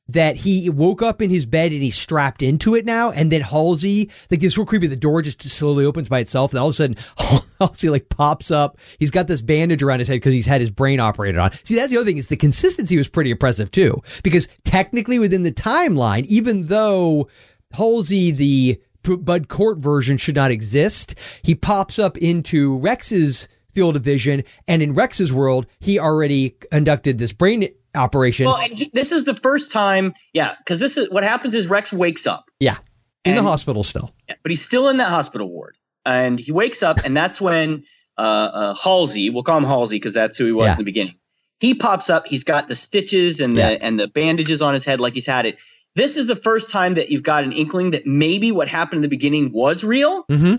that he woke up in his bed and he's strapped into it now, and then Halsey, like it's real creepy. The door just slowly opens by itself, and all of a sudden Halsey like pops up. He's got this bandage around his head because he's had his brain operated on. See, that's the other thing is the consistency was pretty impressive too, because technically within the timeline, even though Halsey the Bud Cort version should not exist, he pops up into Rex's field of vision, and in Rex's world, he already conducted this brain operation. well, and he, this is the first time, yeah, because this is what happens is Rex wakes up, yeah, in the hospital still. Yeah, but he's still in that hospital ward, and he wakes up, and that's when uh, uh, Halsey, we'll call him Halsey because that's who he was Yeah. in the beginning. He pops up. He's got the stitches and the Yeah. and the bandages on his head, like he's had it. This is the first time that you've got an inkling that maybe what happened in the beginning was real. Mm-hmm.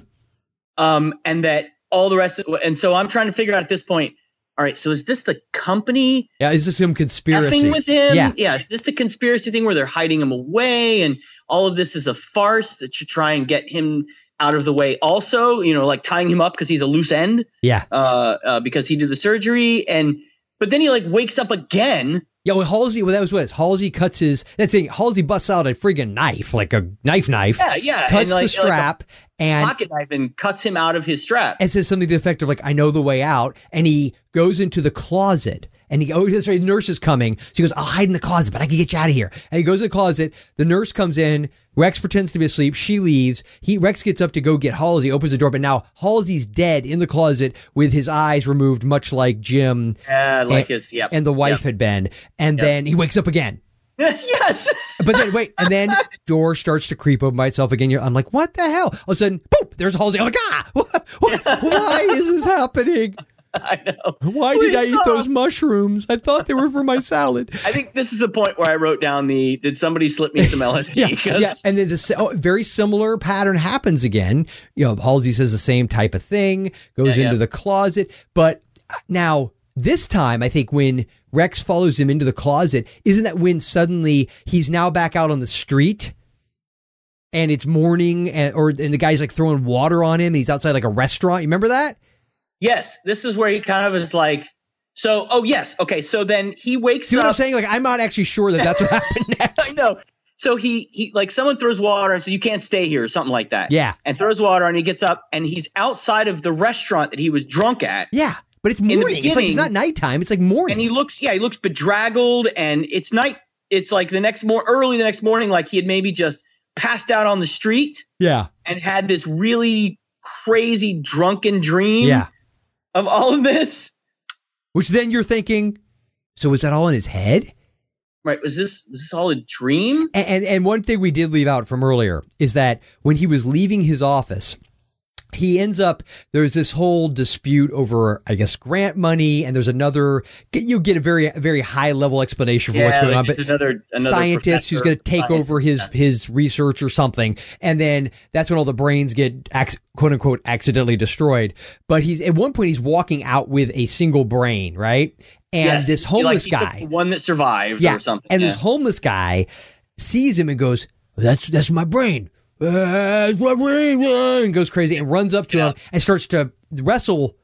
um, and that all the rest. Of, and so I'm trying to figure out at this point. All right, so is this the company Yeah, is this some conspiracy? with him? Yeah. yeah, is this the conspiracy thing where they're hiding him away, and all of this is a farce to try and get him out of the way? Also, you know, like tying him up because he's a loose end, Yeah. uh, uh, because he did the surgery, and but then he like wakes up again. Yeah, well, Halsey, well, that was what it is. Halsey cuts his, that's saying Halsey busts out a friggin' knife, like a knife knife, Yeah, yeah, cuts and like, the strap, like and pocket knife, and cuts him out of his strap. and says something to the effect of like, "I know the way out," and he goes into the closet. And he oh, goes, sorry, the nurse is coming. She goes, I'll hide in the closet, but I can get you out of here. And he goes to the closet. The nurse comes in. Rex pretends to be asleep. She leaves. He Rex gets up to go get Halsey, opens the door, but now Halsey's dead in the closet with his eyes removed, much like Jim Yeah, like and, his yep, and the wife yep. had been. And Yep. then he wakes up again. yes. But then wait, and then door starts to creep open by itself again. You're, I'm like, what the hell? All of a sudden, boop! There's Halsey. I'm like, ah! What, what, why is this happening? I know. Why Please did I eat those mushrooms? I thought they were for my salad. I think this is the point where I wrote down the did somebody slip me some LSD? Yeah, yeah, and then the oh, very similar pattern happens again. You know, Halsey says the same type of thing, goes Yeah, into yeah. the closet, but uh, now this time, I think when Rex follows him into the closet, isn't that when suddenly he's now back out on the street? And it's morning, and or and the guy's like throwing water on him. And he's outside like a restaurant. You remember that? Yes, this is where he kind of is like. So, oh yes, okay. So then he wakes up. I'm saying? Like I'm not actually sure that that's what happened I know. So he he like someone throws water and so you can't stay here or something like that. Yeah, And throws water and he gets up and he's outside of the restaurant that he was drunk at. yeah, but it's the morning. It's like it's not nighttime. It's like morning. And he looks yeah, he looks bedraggled and it's night it's like the next more early the next morning like he had maybe just passed out on the street yeah, and had this really crazy drunken dream yeah. of all of this. Which then you're thinking, So was that all in his head? Right? Was this was this all a dream? And, and and one thing we did leave out from earlier is that when he was leaving his office, he ends up there's this whole dispute over I guess grant money, and there's another you get a very very high level explanation for yeah, what's going like on. just another another scientist who's going to take over his Yeah. his research or something, and then that's when all the brains get quote unquote accidentally destroyed. But he's at one point he's walking out with a single brain, right? And Yes, this he, like, homeless he guy, one that survived yeah, or something. and yeah. this homeless guy sees him and goes, "That's that's my brain." That's my brain, uh," and goes crazy and runs up to Yeah. him and starts to wrestle.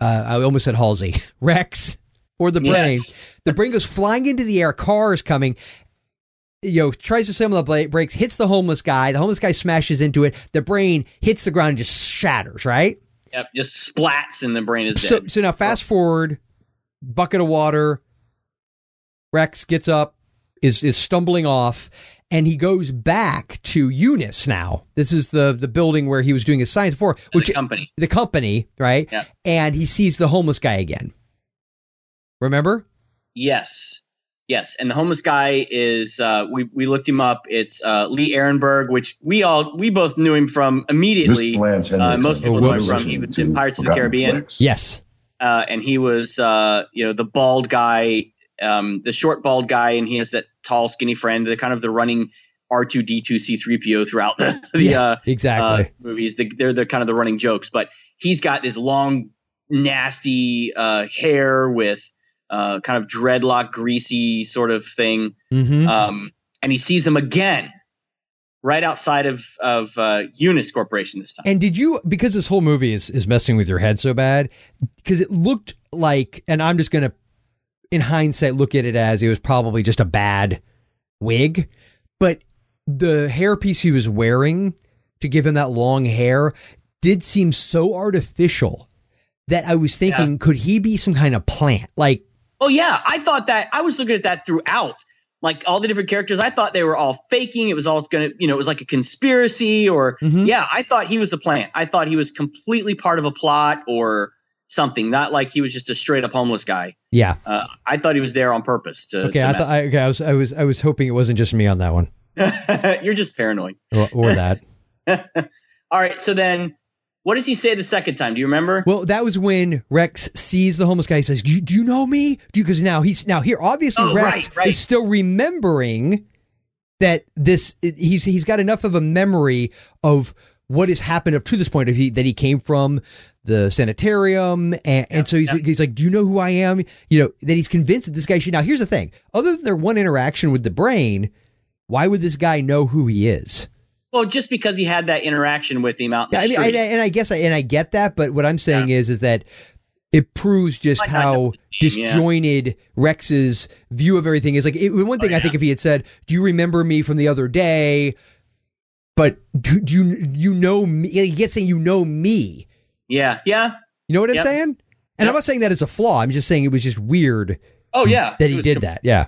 Uh, I almost said Halsey, Rex, or the brain. Yes. The brain goes flying into the air. Car is coming. You know, tries to slam the brakes, hits the homeless guy. The homeless guy smashes into it. The brain hits the ground and just shatters. Right. Yep, just splats and the brain is So, dead. so now fast forward, bucket of water. Rex gets up, is is stumbling off, and he goes back to Eunice. Now, this is the the building where he was doing his science before, which the company. the company, right? Yeah. And he sees the homeless guy again. Remember? Yes. Yes, and the homeless guy is uh, we we looked him up. It's uh, Lee Arenberg, which we all we both knew him from immediately. Uh, most people Oh, know him from he was in to Pirates of the Caribbean, Flicks. Yes. uh, and he was uh, you know the bald guy, um, the short bald guy, and he has that tall skinny friend. They're kind of the running R two D two C three PO throughout the, the Yeah, uh, exactly. uh, movies. The, they're the kind of the running jokes, but he's got this long, nasty uh, hair with uh, kind of dreadlock, greasy sort of thing. mm-hmm. Um, and he sees him again, right outside of of uh, Eunice Corporation this time. And did you because this whole movie is is messing with your head so bad because it looked like and I'm just going to in hindsight look at it as it was probably just a bad wig but the hairpiece he was wearing to give him that long hair did seem so artificial that I was thinking could he be some kind of plant like Oh yeah, I thought that. I was looking at that throughout. Like all the different characters, I thought they were all faking. It was all gonna, you know, it was like a conspiracy or Mhm. yeah. I thought he was a plant. I thought he was completely part of a plot or something. Not like he was just a straight up homeless guy. yeah Uh, I thought he was there on purpose to. okay to I thought I, okay I was I was I was hoping it wasn't just me on that one You're just paranoid. or, or that all right. So then, what does he say the second time? Do you remember? Well, that was when Rex sees the homeless guy. He says, "You- "Do you know me?" Do because now he's now here. Obviously, Oh, Rex right, right. is still remembering that this. He's he's got enough of a memory of what has happened up to this point of he that he came from the sanitarium and, and so he's, yeah. he's like do you know who i am you know that he's convinced that this guy should now here's the thing other than their one interaction with the brain why would this guy know who he is Well, just because he had that interaction with him out in yeah, the I mean, street. and, I guess, I, and I get that, but what I'm saying is, is that it proves just know how name, yeah. disjointed Rex's view of everything is. Like, it, one thing Oh, I think if he had said, "Do you remember me from the other day?" But do, do you you know me? He gets saying you know me. yeah, yeah. You know what I'm Yep. saying? And Yep. I'm not saying that as a flaw. I'm just saying it was just weird Oh yeah, that he did com- that. Yeah.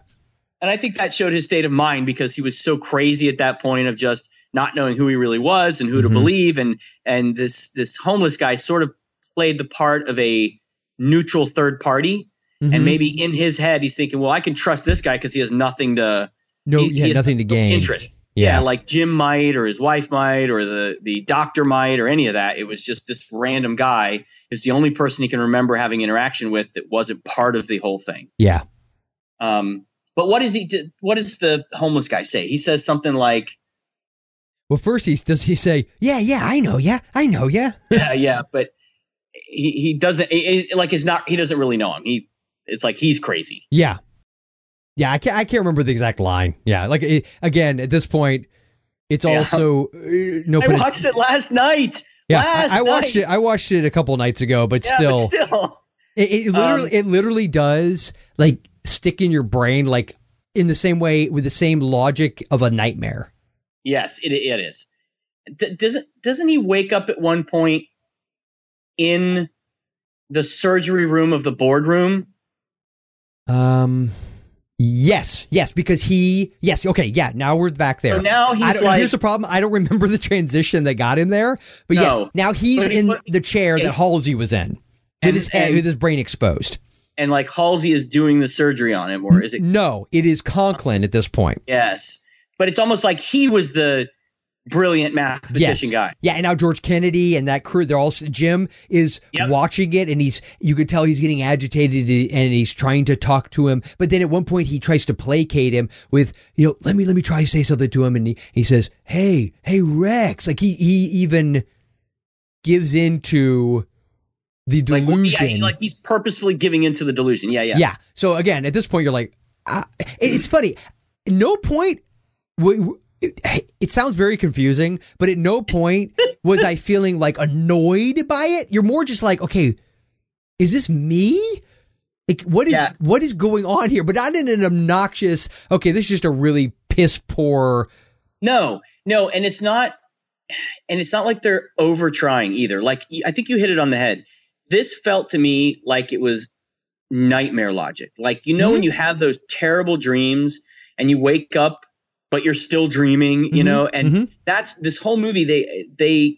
And I think that showed his state of mind because he was so crazy at that point of just not knowing who he really was and who to Mhm. believe and and this this homeless guy sort of played the part of a neutral third party Mhm. and maybe in his head he's thinking well I can trust this guy because he has nothing to no, he- he, he nothing to gain. interest Yeah. yeah. like Jim might or his wife might or the the doctor might or any of that it was just this random guy is the only person he can remember having interaction with that wasn't part of the whole thing Yeah. um, but what does he? do- What does the homeless guy say? He says something like, Well, first he does he say, "Yeah, yeah, I know, yeah, I know, yeah." "Yeah, yeah," but he he doesn't. It, it- like it's not. He doesn't really know him. He it's like he's crazy. Yeah, yeah. I can't. I can't remember the exact line. Yeah, like it, again at this point, it's Yeah. also uh, no. I pun- watched it last night. yeah, last I, I watched night. it. I watched it a couple nights ago, but yeah, still, but still, it, it literally, Um, it literally does like stick in your brain, like in the same way with the same logic of a nightmare. yes, it it is. D- doesn't doesn't he wake up at one point in the surgery room of the boardroom? Um. Yes, yes, because he, yes, okay, yeah. Now we're back there. So now he's like, here's the problem. I don't remember the transition that got him there, but yes, No. now he's But in but- the chair yeah, that Halsey was in with And- his head, and- with his brain exposed. and like Halsey is doing the surgery on him, or is it? No, it is Conklin at this point. Yes, but it's almost like he was the brilliant mathematician yes. guy. Yeah, and now George Kennedy and that crew, they're all Jim is Yep. watching it and he's you could tell he's getting agitated and he's trying to talk to him. But then at one point he tries to placate him with, you know, let me let me try to say something to him and he, he says, Hey, hey Rex. Like he he even gives into the Like, delusion. yeah, like he's purposefully giving into the delusion. Yeah, yeah, Yeah. So again, at this point, you're like, ah, it's funny. No point. w- It, it sounds very confusing, but at no point was I feeling like annoyed by it. You're more just like, okay, is this me? Like, what is Yeah. what is going on here? But not in an obnoxious. Okay, this is just a really piss poor. No, no, and it's not, and it's not like they're over trying either. Like I think you hit it on the head. This felt to me like it was nightmare logic. Like you know when mm-hmm. you have those terrible dreams and you wake up, but you're still dreaming. You Mhm, know, and mhm. that's this whole movie. They they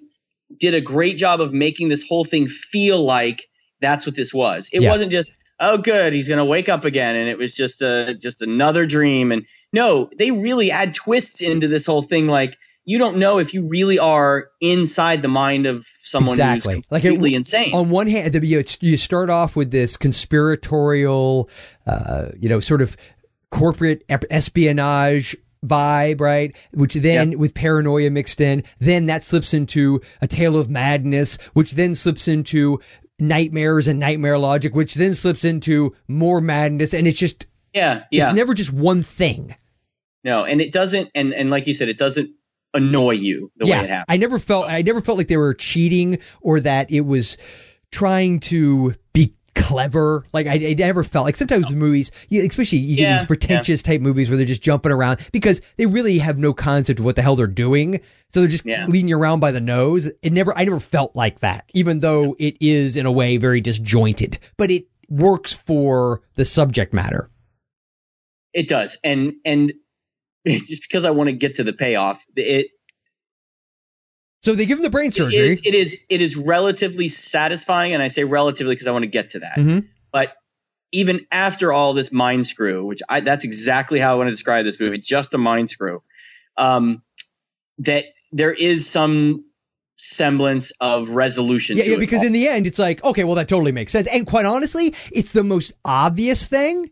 did a great job of making this whole thing feel like that's what this was. It Yeah. wasn't just oh good he's gonna wake up again and it was just a just another dream and no they really add twists into this whole thing like you don't know if you really are inside the mind of someone Exactly. who's Like it- completely insane On one hand, you, you start off with this conspiratorial, uh, you know, sort of corporate espionage vibe, right? Which then, with paranoia mixed in, then that slips into a tale of madness, which then slips into nightmares and nightmare logic, which then slips into more madness, and it's just yeah yeah it's never just one thing. no and it doesn't and and like you said it doesn't annoy you the way it happens I never felt I never felt like they were cheating or that it was trying to be clever. Like I, I never felt like sometimes with movies, you, especially you get Yeah, these pretentious type movies where they're just jumping around because they really have no concept of what the hell they're doing. So they're just Yeah. leading you around by the nose. It never I never felt like that, even though it is in a way very disjointed. But it works for the subject matter. it does and and just because i want to get to the payoff it So they give him the brain surgery. is, it is it is relatively satisfying, and I say relatively because I want to get to that. Mhm. But even after all this mind screw, which I that's exactly how I want to describe this movie, just a mind screw. Um, that there is some semblance of resolution. Yeah, yeah, it because all. in the end, it's like, okay, well, that totally makes sense. And quite honestly, it's the most obvious thing.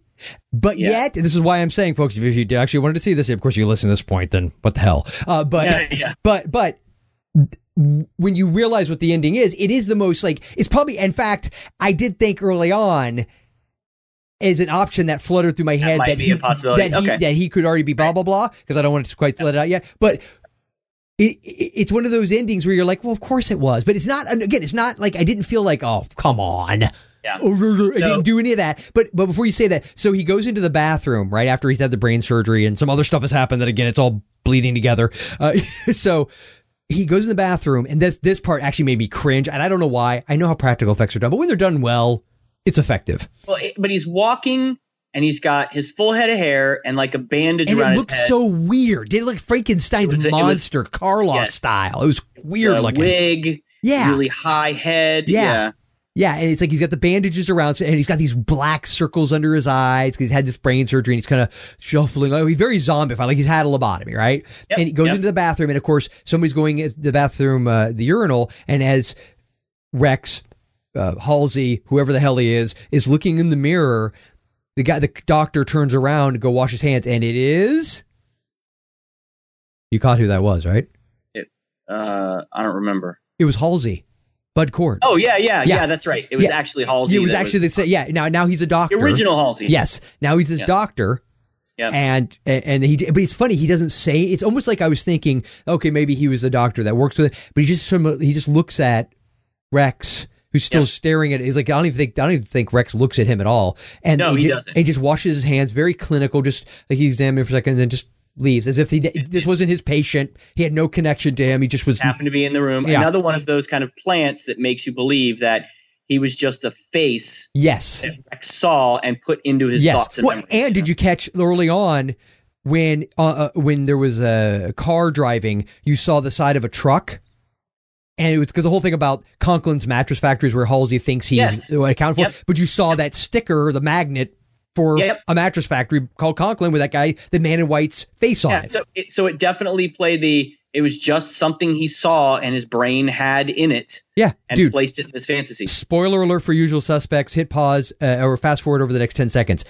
But Yeah. yet, this is why I'm saying, folks, if you actually wanted to see this, of course, you listen to this point, then what the hell? Uh, but, Yeah, yeah. but, but when you realize what the ending is, it is the most like, it's probably, in fact, I did think early on as an option that fluttered through my head that be he, that he, that he could already be blah, blah, blah, because I don't want to quite let it out yet. But it, it, it's one of those endings where you're like, well, of course it was, but it's not. Again, it's not like I didn't feel like, oh, come on. Yeah. I didn't do any of that. But but before you say that, so he goes into the bathroom right after he's had the brain surgery and some other stuff has happened. That again, it's all bleeding together. Uh, so he goes in the bathroom, and this this part actually made me cringe, and I don't know why. I know how practical effects are done, but when they're done well, it's effective. Well, but he's walking and he's got his full head of hair and like a bandage And around it looks so weird. It looked Frankenstein's It was- it was- monster, Karloff yes. style. It was weird like a wig, Yeah. really high head. Yeah. yeah. Yeah, and it's like he's got the bandages around, and he's got these black circles under his eyes because he's had this brain surgery, and he's kind of shuffling. Oh, he's very zombified, like he's had a lobotomy, right? Yep, and he goes yep. into the bathroom, and of course, somebody's going at the bathroom, uh, the urinal, and as Rex, uh, Halsey, whoever the hell he is, is looking in the mirror, the guy, the doctor turns around to go wash his hands, and it is. You caught who that was, right? Uh, I don't remember. It was Halsey, Bud Cort. Oh yeah, yeah, Yeah. yeah. that's right. It was Yeah. actually Halsey. it was actually the same. yeah. Now now he's a doctor. the original Halsey. Yes. Now he's this Yeah. doctor. Yeah. And and he but it's funny he doesn't say it's almost like I was thinking okay maybe he was the doctor that works with it but he just he just looks at Rex who's still staring at he's like I don't even think I don't even think Rex looks at him at all and No, he ju- doesn't. and just washes his hands very clinical just like he examined him for a second and then just leaves as if he this wasn't his patient he had no connection to him he just was happened to be in the room. Yeah. Another one of those kind of plants that makes you believe that he was just a face yes saw and put into his yes. thoughts and Well, and did you catch early on when uh, uh, when there was a car driving, you saw the side of a truck, And it was because the whole thing about Conklin's mattress factories, where Halsey thinks he's Yes. accounted for. Yep. But you saw that sticker, the magnet for Yep. a mattress factory called Conklin with that guy, the man in white's face on it. so it, so it definitely played the. It was just something he saw and his brain had in it, yeah, and dude. placed it in his fantasy. Spoiler alert for Usual Suspects. Hit pause uh, or fast forward over the next ten seconds.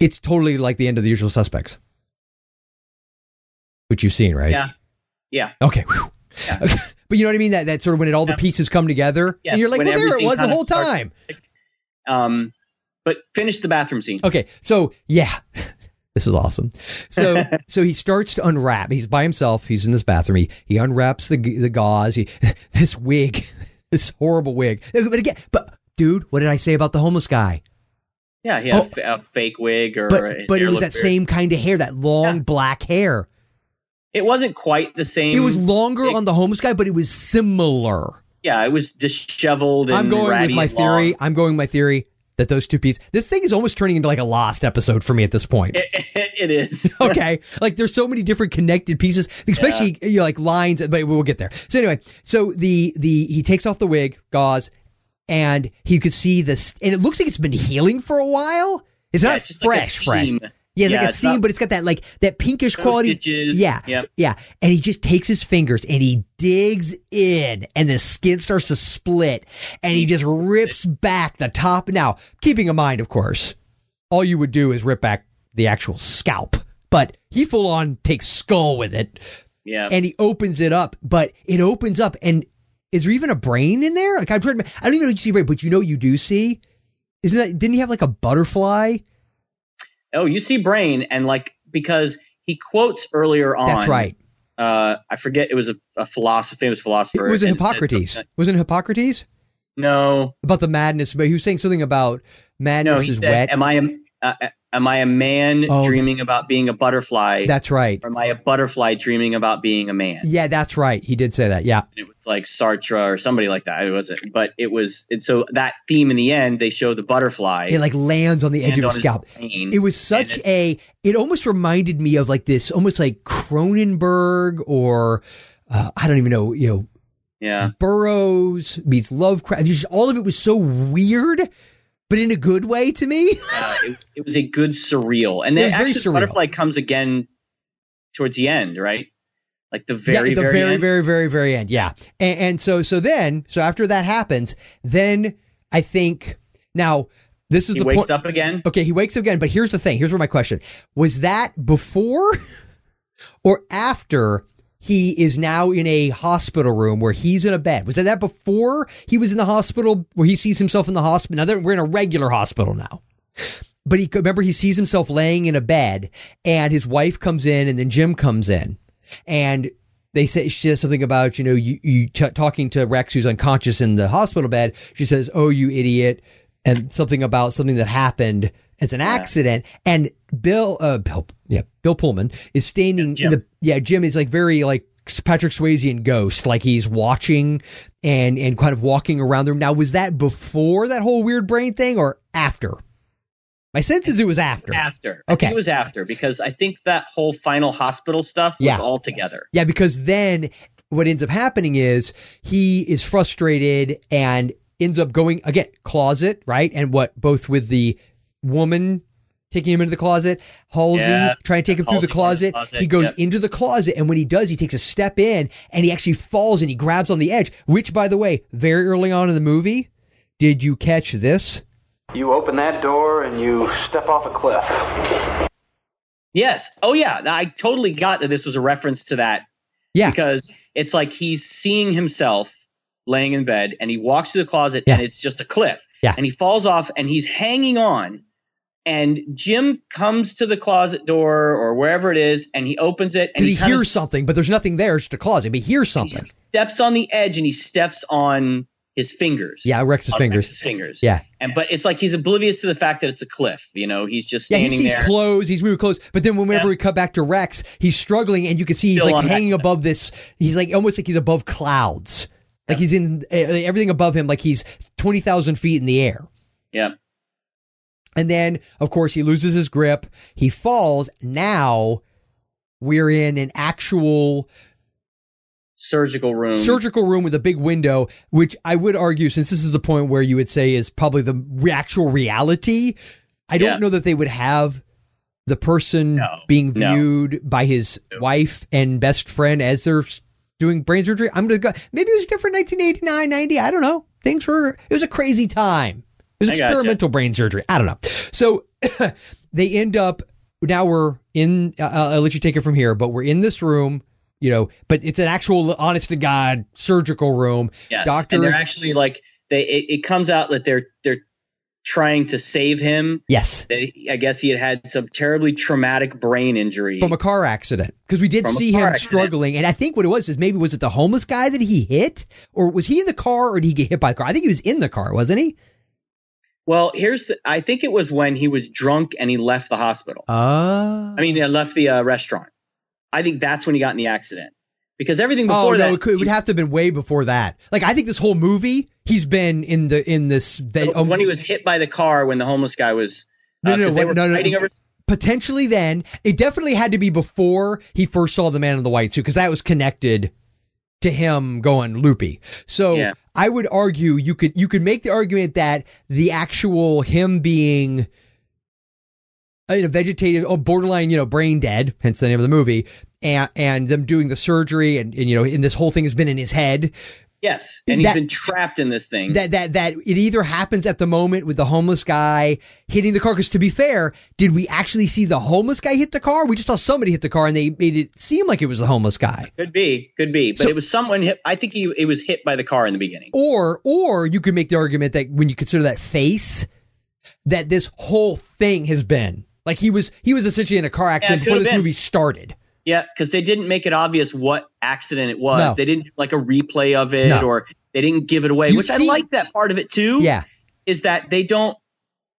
It's totally like the end of the Usual Suspects, which you've seen, right? Yeah, yeah. Okay. Yeah. but you know what I mean? That that sort of when it all the pieces come together, Yes, and you're like, when well, there it was the whole starts- time. Um, but finish the bathroom scene. Okay, so yeah, this is awesome. So so he starts to unwrap. He's by himself. He's in this bathroom. He he unwraps the the gauze. He this wig, this horrible wig. But again, but dude, what did I say about the homeless guy? Yeah, he had Oh. a f- a, fake wig or. But but it was that weird. same kind of hair, that long Yeah. black hair. It wasn't quite the same. It was longer it- on the homeless guy, but it was similar. Yeah, it was disheveled. And I'm going with my theory. long. I'm going with my theory that those two pieces. This thing is almost turning into like a lost episode for me at this point. It, it, is. okay like there's so many different connected pieces especially you know, like lines but we'll get there so anyway so the the he takes off the wig gauze and he could see this and it looks like it's been healing for a while it's Yeah, not it's just like fresh fresh. Yeah it's Yeah, like a seam but it's got that like that pinkish No quality stitches. yeah Yep. yeah and he just takes his fingers and he digs in and the skin starts to split and he just rips back the top now keeping in mind of course all you would do is rip back the actual scalp but he full on takes skull with it Yeah. and he opens it up but it opens up and is there even a brain in there like i've heard i don't even know if you see brain but you know you do see isn't that didn't he have like a butterfly oh, you see Brain, and like because he quotes earlier on. that's right Uh, I forget. It was a, a philosopher, famous it philosopher. was it and said hippocrates was it hippocrates No, about the madness but he was saying something about madness no. Is said, wet "Am I uh, am I a man Oh, dreaming about being a butterfly, that's right or am I a butterfly dreaming about being a man?" yeah that's right he did say that yeah And it was like Sartre or somebody like that. It wasn't, but it was. And so that theme in the end, they show the butterfly. it like lands on the edge of his scalp It was such a. It almost reminded me of like this, almost like Cronenberg or uh, I don't even know. You know, yeah. Burroughs meets Lovecraft. All of it was so weird, but in a good way to me. Uh, it, was, it was a good surreal, and then actually surreal. butterfly comes again towards the end, right? Like the very, yeah, the very, very, end. very, very, very end. Yeah, and, and so, so then, so after that happens, then I think now this is he the wakes point. up again. Okay, he wakes up again, but here's the thing. Here's where my question was: that before or after he is now in a hospital room where he's in a bed? Was that that before he was in the hospital where he sees himself in the hospital? Now we're in a regular hospital now. But he remember he sees himself laying in a bed, and his wife comes in, and then Jim comes in, and they say she says something about you know you you t- talking to Rex who's unconscious in the hospital bed. She says, "Oh, you idiot," and something about something that happened as an accident. And Bill, uh, Bill, yeah, Bill Pullman is standing in the yeah. Jim is like very like Patrick Swayze in Ghost, like he's watching and and kind of walking around the room. Now, was that before that whole weird brain thing or after? My sense is it was after. After, Okay. it was after because I think that whole final hospital stuff was Yeah. all together. Yeah, because then what ends up happening is he is frustrated and ends up going again closet, right? And what both with the woman taking him into the closet, Halsey Yeah, trying to take him through the Halsey going to the closet. closet, He goes yep. into the closet, and when he does, he takes a step in and he actually falls and he grabs on the edge. Which, by the way, very early on in the movie, did you catch this? You open that door and you step off a cliff. Yes. Oh yeah. I totally got that this was a reference to that Yeah, because it's like he's seeing himself laying in bed and he walks to the closet Yeah. and it's just a cliff. Yeah. And he falls off and he's hanging on. And Jim comes to the closet door or wherever it is and he opens it and because he, hears something, but there's nothing there. It's just a closet, but he hears He something. steps on the edge and he steps on his fingers. Yeah, Rex's fingers. Rex's fingers. Yeah. And but it's like he's oblivious to the fact that it's a cliff. You know, he's just Yeah, he standing sees there. clothes. He's moving clothes, but then whenever Yeah. we cut back to Rex, he's struggling, and you can see he's Still like hanging above this. He's like almost like he's above clouds, like he's in uh, everything above him, like he's twenty thousand feet in the air. yeah. And then, of course, he loses his grip. He falls. Now we're in an actual surgical room. surgical room with a big window, which I would argue, since this is the point where you would say is probably the actual reality, I don't Yeah. know that they would have the person No, being no. viewed by his wife and best friend as they're doing brain surgery. I'm going to go, maybe it was different 1989, 90. I don't know. Things were, it was a crazy time. It was I gotcha. experimental brain surgery. I don't know. So they end up, now we're in, uh, I'll let you take it from here, but we're in this room. You know, but it's an actual, honest to God, surgical room. yes. doctor- and they're actually like they. It, it comes out that they're they're trying to save him. Yes. That I guess he had had some terribly traumatic brain injury. From a car accident. Because we did From see him accident. struggling. And I think what it was is maybe was it the homeless guy that he hit? Or was he in the car or did he get hit by the car? I think he was in the car, wasn't he? Well, here's the, I think it was when he was drunk and he left the hospital. Uh, I mean, he left the uh, restaurant. I think that's when he got in the accident because everything oh, before no, that it, could, it would have to have been way before that. Like, I think this whole movie, he's been in the, in this, ve- um, when he was hit by the car when the homeless guy was No, uh, no, no, no, no, no. over potentially then, it definitely had to be before he first saw the man in the white suit because that was connected to him going loopy. So Yeah. I would argue you could you could make the argument that the actual him being in a vegetative or borderline, you know, brain dead, hence the name of the movie, and and them doing the surgery and, and you know, and this whole thing has been in his head. Yes, and That- he's been trapped in this thing. That that that it either happens at the moment with the homeless guy hitting the car. Because to be fair, did we actually see the homeless guy hit the car? We just saw somebody hit the car, and they made it seem like it was a homeless guy. could be, could be, but So- it was someone hit. I think he it was hit by the car in the beginning. Or or you could make the argument that when you consider that face, that this whole thing has been like he was he was essentially in a car accident it before this been. movie started. Yeah, because they didn't make it obvious what accident it was. No. They didn't like a replay of it, No. or they didn't give it away. You which I like that part of it too. Yeah. is that they don't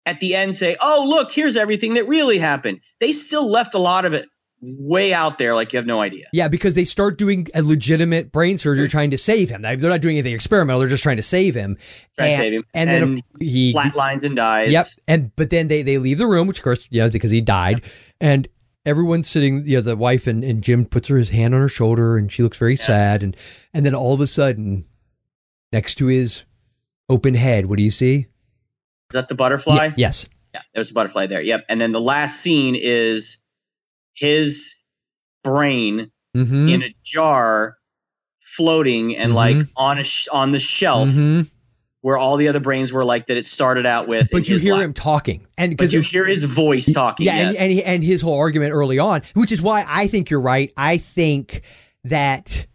at the end say, "Oh, look, here's everything that really happened." They still left a lot of it way out there, like you have no idea. Yeah, because they start doing a legitimate brain surgery mm-hmm. trying to save him. They're not doing anything experimental. They're just trying to save him. Try to and, save him. And, then And if he Flatlines and dies. Yep. And but then they they leave the room, which of course, you know, because he died. And everyone's sitting, you know, the wife and, and Jim puts her his hand on her shoulder and she looks very sad. And and then all of a sudden, next to his open head, what do you see? Is that the butterfly? Ye- yes. Yeah, there's a butterfly there. Yep. And then the last scene is his brain Mm-hmm. in a jar floating and like Mhm. on a sh- on the shelf Mhm. Where all the other brains were like that it started out with But you hear lap. him talking. And but because you hear his voice talking Yeah, yes. and, and and his whole argument early on, which is why I think you're right. I think that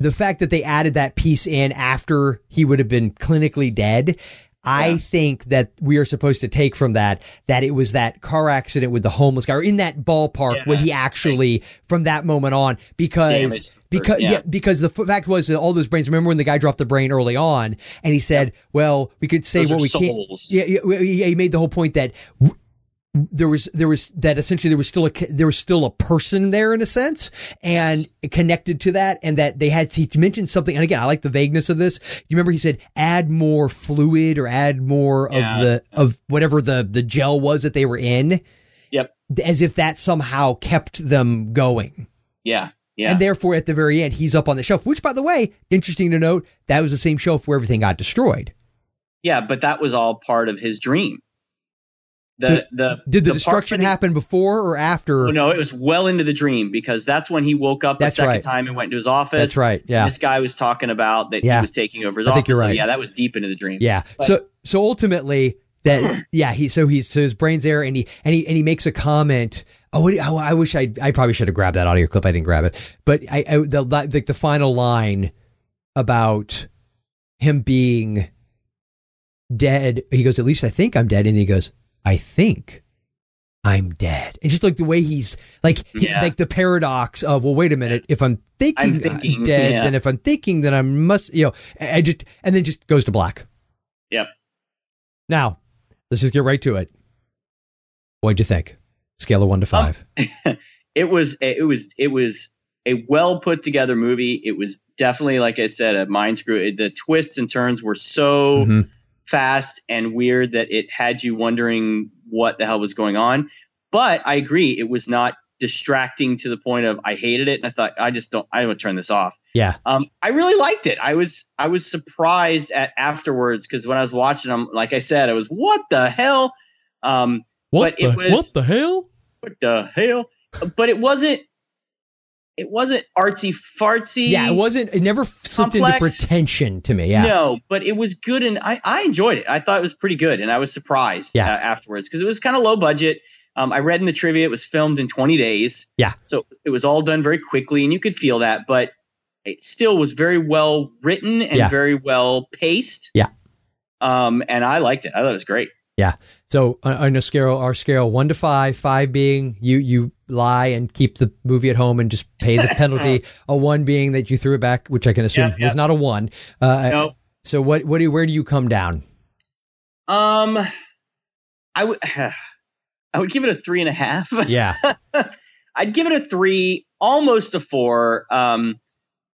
the fact that they added that piece in after he would have been clinically dead, I Yeah. think that we are supposed to take from that that it was that car accident with the homeless guy, or in that ballpark Yeah, when he actually, from that moment on, because because yeah. yeah. because the f- fact was that all those brains. Remember when the guy dropped the brain early on, and he said, "Well, we could say Those what we souls. can't." Yeah, he made the whole point that there was there was that essentially there was still a there was still a person there in a sense and connected to that and that they had he mentioned something and again I like the vagueness of this you remember he said add more fluid or add more Yeah. of the of whatever the the gel was that they were in Yep. as if that somehow kept them going Yeah. Yeah. and therefore at the very end he's up on the shelf which by the way interesting to note that was the same shelf where everything got destroyed yeah, but that was all part of his dream. The So the did the, part destruction happen before or after Oh, no, it was well into the dream because that's when he woke up That's the second right. time and went into his office. that's right yeah This guy was talking about that Yeah. he was taking over his I office. think you're So, right. yeah, that was deep into the dream. Yeah. But- so so ultimately that yeah he so he's so his brain's there and he and he and he makes a comment. Oh, what- oh I wish I I probably should have grabbed that audio clip. I didn't grab it, but I, I the like the final line about him being dead. He goes, at least I think I'm dead, and he goes, I think. I'm dead, and just like the way he's like, he- like the paradox of, well, wait a minute, if I'm thinking I'm I'm, dead, yeah. then if I'm thinking, then I must, you know, I just, and then just goes to black. Yep. Now, let's just get right to it. What'd you think? Scale of one to Um, five. It was it was it was a well put together movie. It was definitely, like I said, a mind screw. The twists and turns were so Mhm. Fast and weird that it had you wondering what the hell was going on. But I agree, it was not distracting to the point of I hated it, and I thought I just don't. I to turn this off. Yeah. Um, I really liked it. I was I was surprised at afterwards because when I was watching them, like I said, I was what the hell. Um, What but it was what the hell? what the hell? But it wasn't. It wasn't artsy fartsy. Yeah, it wasn't. It never slipped into pretension to me. Yeah. No, but it was good, and I, I enjoyed it. I thought it was pretty good, and I was surprised Yeah. uh, afterwards because it was kind of low budget. Um, I read in the trivia it was filmed in 20 days. Yeah. so it was all done very quickly, and you could feel that. But it still was very well written and Yeah. very well paced. Yeah. Um, and I liked it. I thought it was great. Yeah. So on- on a scale, our scale one to five, five being you you lie and keep the movie at home and just pay the penalty. a one being that you threw it back, which I can assume Yeah, yeah. was not a one. Uh, No. So what what do where do you come down? Um, I would. I would give it a three and a half. Yeah. I'd give it a three, almost a four. Um,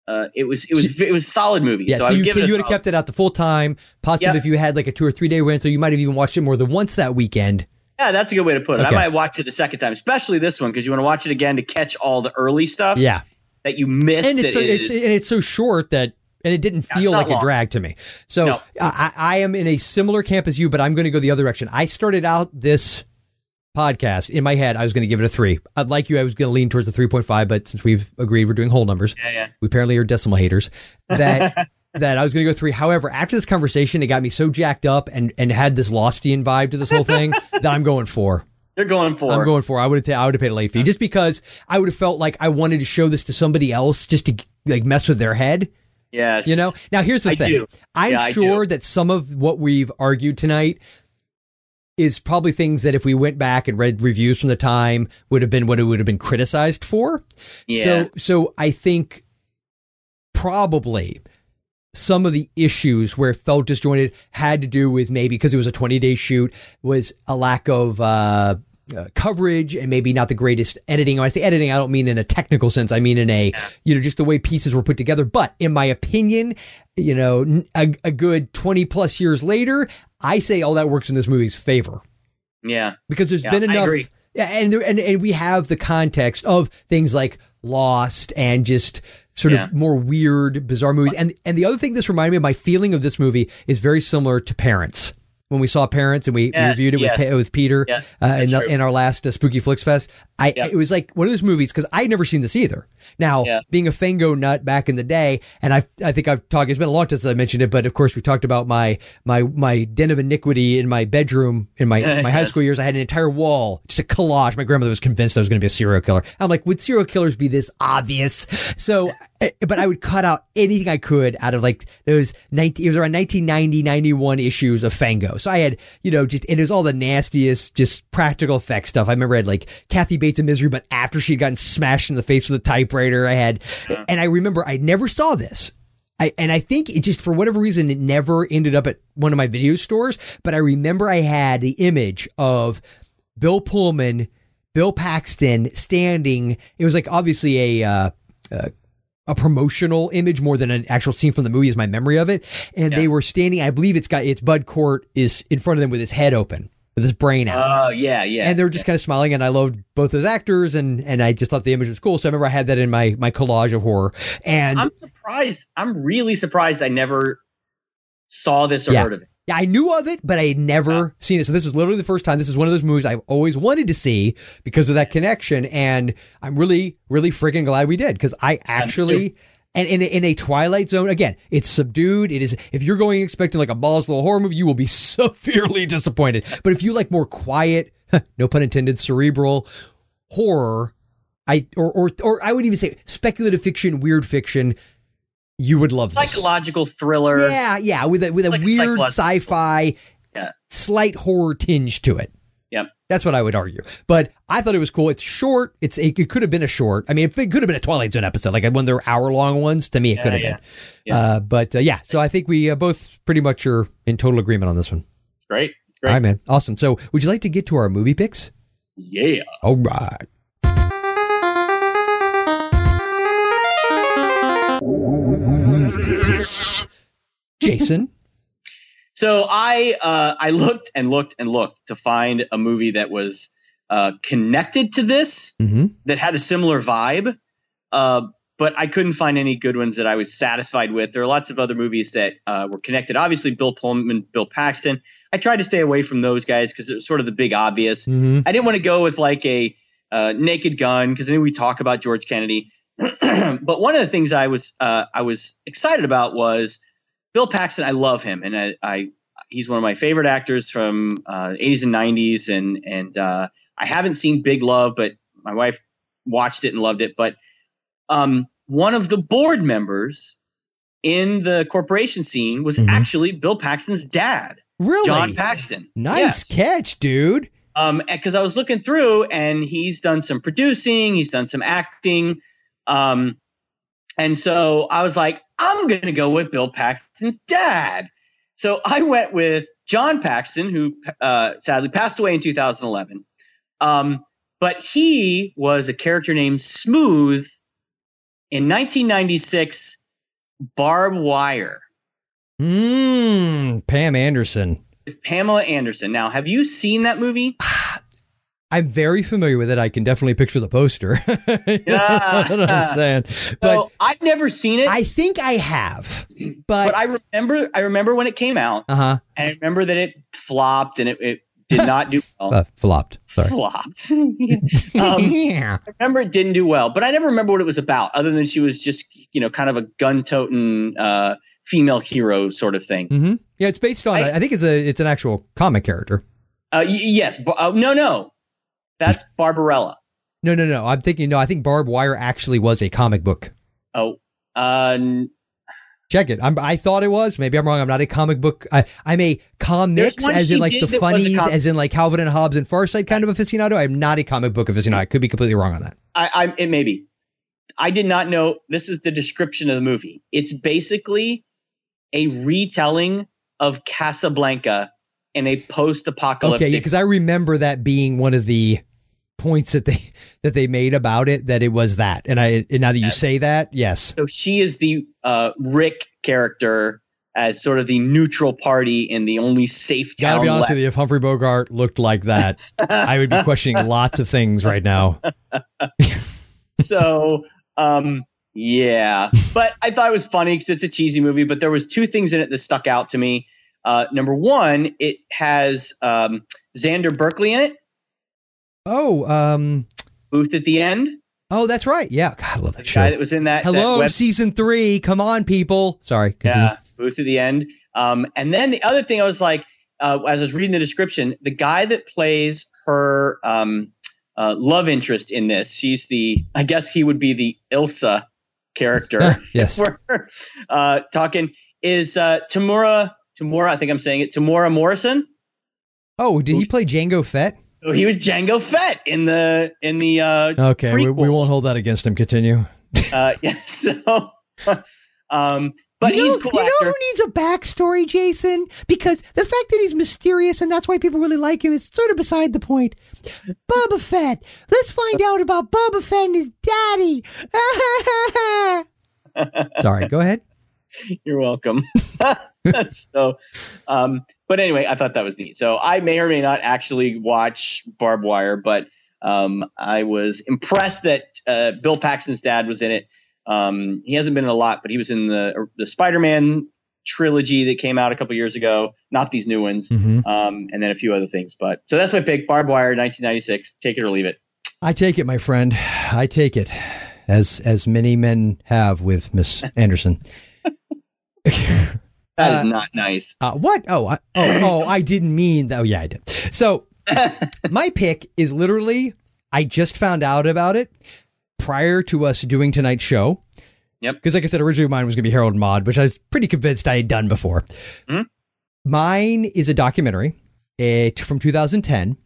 uh, it was it was it was a solid movie. Yeah. so, So, you you a would have kept it out the full time. Possibly if you had like a two or three day rental, you might have even watched it more than once that weekend. Yeah, that's a good way to put it. Okay. I might watch it the second time, especially this one, because you want to watch it again to catch all the early stuff Yeah. that you missed. and it's so, it it's and it's so short that and it didn't feel like a drag to me. So No. I, I am in a similar camp as you, but I'm going to go the other direction. I started out this podcast in my head. I was going to give it a three. I'd like you. I was going to lean towards the three point five, but since we've agreed we're doing whole numbers, yeah, yeah. we apparently are decimal haters. That. That I was going to go three. However, after this conversation, it got me so jacked up and, and had this Lostian vibe to this whole thing that I'm going for. They're going for. I'm going for. I would have. ta- I would have paid a late fee just because I would have felt like I wanted to show this to somebody else just to like mess with their head. yes. You know. Now here's the I thing. do. I'm Yeah, sure that some of what we've argued tonight is probably things that if we went back and read reviews from the time would have been what it would have been criticized for. Yeah. So so I think probably some of the issues where it felt disjointed had to do with maybe because it was a 20 day shoot was a lack of uh, uh, coverage and maybe not the greatest editing. When I say editing, I don't mean in a technical sense. I mean in a, you know, just the way pieces were put together. But in my opinion, you know, a good 20 plus years later, I say all that works in this movie's favor yeah. because there's Yeah, been enough and, there, and and we have the context of things like Lost and just sort Yeah. of more weird, bizarre movies. And and the other thing this reminded me of my feeling of this movie is very similar to Parents. When we saw Parents and we, we Yes, reviewed it yes. with, with Peter Yeah, uh, in, the, in our last uh, Spooky Flicks Fest, I it was like one of those movies because I'd never seen this either. Now, Yeah. being a Fango nut back in the day, and I I think I've talked. It's been a long time since I mentioned it, but of course we talked about my my my den of iniquity in my bedroom in my my high school years. I had an entire wall, just a collage. My grandmother was convinced I was going to be a serial killer. I'm like, would serial killers be this obvious? So, eh, but I would cut out anything I could out of like those 19, it was around 1990, 91 issues of Fango. So I had, you know, just, and it was all the nastiest, just practical effects stuff. I remember I had like Kathy Bates Misery, but after she'd gotten smashed in the face with a typewriter, I had, and I remember I never saw this. I, and I think it just for whatever reason it never ended up at one of my video stores. But I remember I had the image of Bill Pullman, Bill Paxton standing. It was like obviously a uh, uh, a promotional image more than an actual scene from the movie is my memory of it. And they were standing. I believe it's got it's Bud Cort is in front of them with his head open with his brain out. Oh yeah, yeah. and they're just kind of smiling, and I loved both those actors, and and I just thought the image was cool. So I remember I had that in my my collage of horror, and I'm surprised. I'm really surprised. I never saw this or Yeah. heard of it. Yeah, I knew of it, but I had never uh-huh. seen it. So this is literally the first time. This is one of those movies I've always wanted to see because of that connection, and I'm really, really freaking glad we did because I actually. And in a, in a Twilight Zone, again, it's subdued. It is. If you're going expecting like a balls little horror movie, you will be severely disappointed. But if you like more quiet, no pun intended, cerebral horror, I or or or I would even say speculative fiction, weird fiction, you would love this. Psychological thriller. Yeah, yeah, with a with a Like weird sci-fi, Yeah. slight horror tinge to it. Yep. That's what I would argue. But I thought it was cool. It's short. It's it, it could have been a short. I mean, it could have been a Twilight Zone episode, like one of their hour long ones. To me, it Yeah, could have yeah. been. Yeah. Uh, but uh, yeah, so I think we uh, both pretty much are in total agreement on this one. It's great. It's great. right, man, awesome. So, would you like to get to our movie picks? Yeah. All right. Jason. So I uh, I looked and looked and looked to find a movie that was uh, connected to this Mm-hmm. that had a similar vibe. Uh, but I couldn't find any good ones that I was satisfied with. There are lots of other movies that uh, were connected. Obviously, Bill Pullman, Bill Paxton. I tried to stay away from those guys because it was sort of the big obvious. Mm-hmm. I didn't want to go with like a uh, Naked Gun because I knew we talk about George Kennedy. but one of the things I was uh, I was excited about was Bill Paxton. I love him, and I, I he's one of my favorite actors from uh, 80s and 90s, and and uh, I haven't seen Big Love, but my wife watched it and loved it. But um, one of the board members in the corporation scene was Mhm. actually Bill Paxton's dad, Really? John Paxton. Nice Yes. catch, dude. Um, because I was looking through, and he's done some producing, he's done some acting, um, and so I was like, I'm going to go with Bill Paxton's dad. So I went with John Paxton, who uh, sadly passed away in 2011. Um, but he was a character named Smooth in 1996, Barb Wire Mmm, Pam Anderson. Pamela Anderson. Now, have you seen that movie? I'm very familiar with it. I can definitely picture the poster. Know what I'm saying? But so I've never seen it. I think I have. But, but I remember I remember when it came out, uh huh. and I remember that it flopped and it, it did not do well. Uh, flopped. Sorry. flopped. um, yeah. I remember it didn't do well, but I never remember what it was about, other than she was just you know kind of a gun toting uh, female hero sort of thing. Mm-hmm. Yeah, it's based on. I, I- think it's a it's an actual comic character. Uh, y- yes, but, uh, no, no, that's Barbarella. No, no, no. I'm thinking. No, I think Barb Wire actually was a comic book. Oh, uh, Check it. I'm, I thought it was. Maybe I'm wrong. I'm not a comic book. I, I'm a comics, as in like the that was a funnies, com- as in like Calvin and Hobbes and Far Side kind of aficionado. I'm not a comic book aficionado. I could be completely wrong on that. I, I it may be. I did not know. This is the description of the movie. It's basically a retelling of Casablanca in a post-apocalyptic Okay, yeah, because I remember that being one of the points that they that they made about it that it was that. And I and now that you Yes. say that, yes. So she is the uh, Rick character as sort of the neutral party in the only safe Gotta be honest left. with you, if Humphrey Bogart looked like that, I would be questioning lots of things right now. so um yeah but i thought it was funny because it's a cheesy movie but there was two things in it that stuck out to me uh number one it has um xander berkeley in it Oh, um, booth at the end oh, that's right. Yeah, God, I love that the guy show. that was in that Hello, that web- season three. Come on, people. Sorry. continue. yeah booth at the end um and then the other thing i was like uh, as i was reading the description the guy that plays her um uh, love interest in this she's the i guess he would be the ilsa character yes. we're uh, talking is uh, Tamura Tamura. I think I'm saying it. Temuera Morrison. Oh, did he play Jango Fett? So he was Jango Fett in the in the uh, Okay, we, we won't hold that against him. Continue. uh, yeah. So, um, but you know, he's cool you know who needs a backstory, Jason? Because the fact that he's mysterious and that's why people really like him is sort of beside the point. Boba Fett. Let's find out about Boba Fett and his daddy. Sorry, go ahead. You're welcome. so, um, but anyway, I thought that was neat. So I may or may not actually watch Barb Wire, but um, I was impressed that uh, Bill Paxton's dad was in it. Um, he hasn't been in a lot, but he was in the the Spider-Man trilogy that came out a couple years ago. Not these new ones, Mhm. um, and then a few other things. But so that's my pick: Barb Wire, 1996. Take it or leave it. I take it, my friend. I take it, as as many men have with Miss Anderson. That is Uh, not nice. Uh, what? Oh, I, oh, oh! I didn't mean that. Oh, yeah, I did. So, my pick is literally I just found out about it prior to us doing tonight's show. Yep. Because, like I said, originally mine was going to be Harold and Maude, which I was pretty convinced I had done before. Hmm? Mine is a documentary it, from 2010.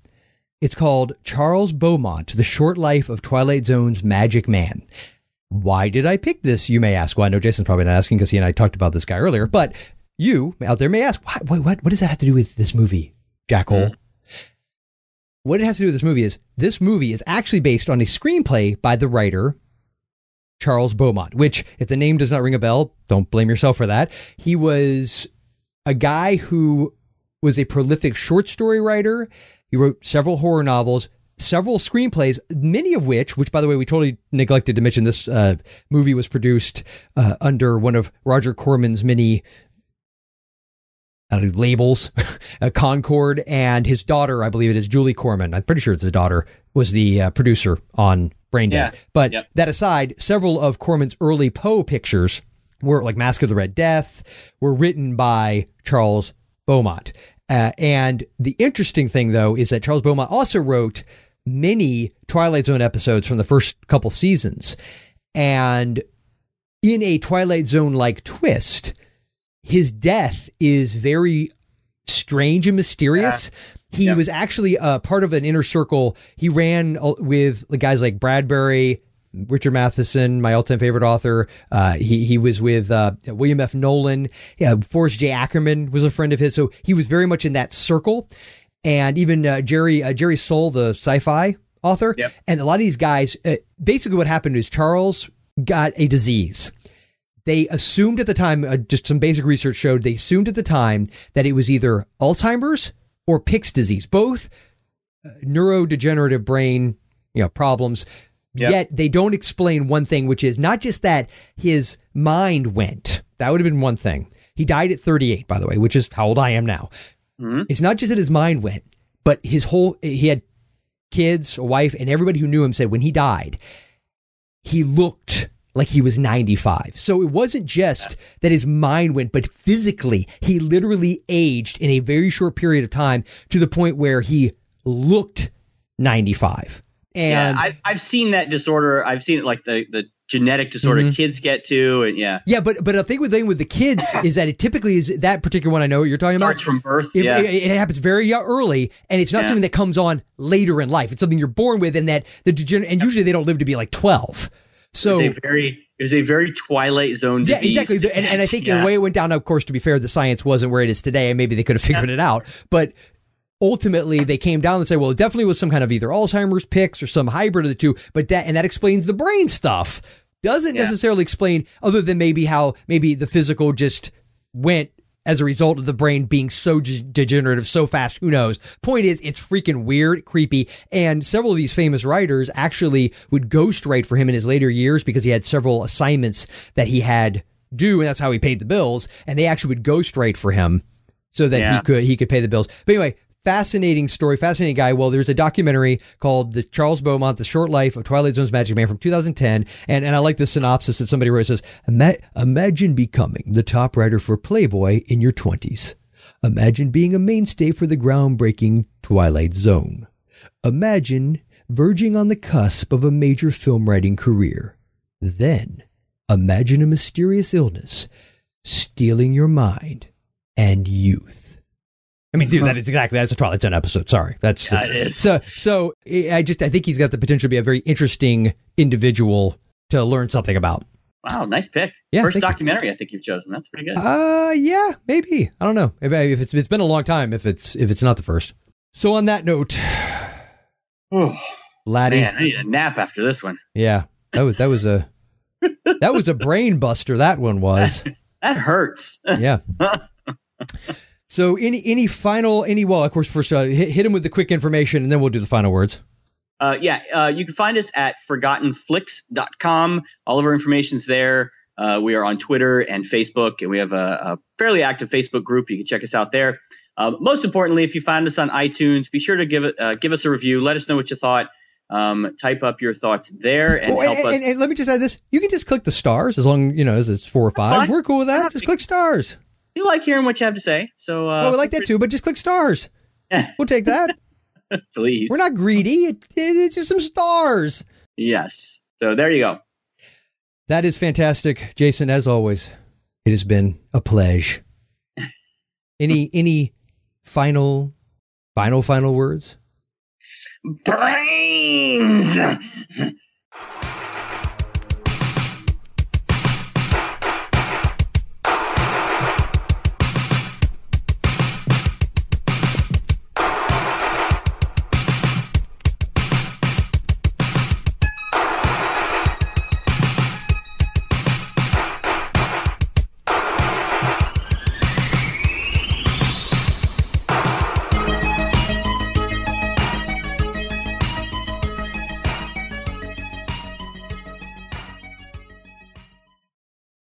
It's called Charles Beaumont: The Short Life of Twilight Zone's Magic Man. Why did I pick this? You may ask. Well, I know Jason's probably not asking because he and I talked about this guy earlier, but you out there may ask, what, what, what, does that have to do with this movie, Jackhole? What it has to do with this movie is this movie is actually based on a screenplay by the writer Charles Beaumont, which, if the name does not ring a bell, don't blame yourself for that. He was a guy who was a prolific short story writer. He wrote several horror novels, several screenplays, many of which, which by the way, we totally neglected to mention, this uh, movie was produced uh, under one of Roger Corman's many uh, labels, uh, Concorde, and his daughter, I believe it is Julie Corman. I'm pretty sure it's his daughter was the uh, producer on Brain Dead. Yeah. But Yep. that aside, several of Corman's early Poe pictures were like Masque of the Red Death were written by Charles Beaumont. Uh, and the interesting thing, though, is that Charles Beaumont also wrote many Twilight Zone episodes from the first couple seasons. And in a Twilight Zone like twist, his death is very strange and mysterious. He Yeah. was actually uh, part of an inner circle. He ran uh, with the guys like Bradbury, Richard Matheson, my all-time favorite author. Uh, he he was with uh, William F. Nolan. Yeah, Forrest J. Ackerman was a friend of his, so he was very much in that circle. And even uh, Jerry uh, Jerry Sohl, the sci-fi author, Yep. and a lot of these guys. Uh, basically, what happened is Charles got a disease they assumed at the time, uh, just some basic research showed they assumed at the time that it was either Alzheimer's or Pick's disease, both uh, neurodegenerative brain you know problems. Yep. Yet they don't explain one thing, which is not just that his mind went. That would have been one thing. He died at 38, by the way, which is how old I am now. Mhm. It's not just that his mind went, but his whole he had kids, a wife, and everybody who knew him said when he died, he looked like he was 95. So it wasn't just that his mind went, but physically, he literally aged in a very short period of time to the point where he looked 95. yeah, And I've, I've seen that disorder. I've seen it like the, the genetic disorder Mhm. kids get to. And yeah, yeah, but but the thing with thing with the kids is that it typically is that particular one I know what you're talking starts about. Starts from birth. It, yeah. it, it happens very early, and it's not Yeah. something that comes on later in life. It's something you're born with, and that the degener- and usually they don't live to be like 12. So it was a very it was a very Twilight Zone disease. Yeah, exactly. And, and I think Yeah. the way it went down, of course, to be fair, the science wasn't where it is today, and maybe they could have figured it out. But ultimately, they came down and said, well, it definitely was some kind of either Alzheimer's, Pick's or some hybrid of the two. But that and that explains the brain stuff. Doesn't Yeah. necessarily explain, other than maybe how maybe the physical just went as a result of the brain being so de- degenerative so fast. Who knows? Point is, it's freaking weird, creepy, and several of these famous writers actually would ghostwrite for him in his later years because he had several assignments that he had due, and that's how he paid the bills. And they actually would ghostwrite for him so that Yeah. he could he could pay the bills. But anyway. Fascinating story, fascinating guy. Well, there's a documentary called "The Charles Beaumont: The Short Life of Twilight Zone's Magic Man" from 2010, and and I like the synopsis that somebody wrote. It says, "Imagine becoming the top writer for Playboy in your 20s. Imagine being a mainstay for the groundbreaking Twilight Zone. Imagine verging on the cusp of a major film writing career. Then, imagine a mysterious illness stealing your mind and youth." I mean, dude, that is exactly that's a Twilight Zone episode. Sorry, that's Yeah, it is. so. So I just I think he's got the potential to be a very interesting individual to learn something about. Wow, nice pick. Yeah, First thank you. documentary I think you've chosen. That's pretty good. Uh, yeah, maybe. I don't know. If, if it's it's been a long time. If it's if it's not the first. So on that note, Oh, laddie, man, I need a nap after this one. yeah, that was that was a that was a brain buster. That one was. That hurts. Yeah. So any any final any well of course first uh, hit, hit him with the quick information and then we'll do the final words. Uh, yeah, uh, you can find us at forgottenflix.com. All of our information's there. Uh, we are on Twitter and Facebook, and we have a, a fairly active Facebook group. You can check us out there. Uh, most importantly, if you find us on iTunes, be sure to give it uh, give us a review. Let us know what you thought. Um, type up your thoughts there and Oh, help and, us. and- and let me just add this: you can just click the stars as long you know as it's four or That's five. fine. We're cool with that. Just click stars. We like hearing what you have to say. So, uh, oh, we like that too, but just click stars. We'll take that. please. We're not greedy. It, it- it's just some stars. Yes. So there you go. That is fantastic, Jason. As always, it has been a pleasure. Any any final final final words? Brains.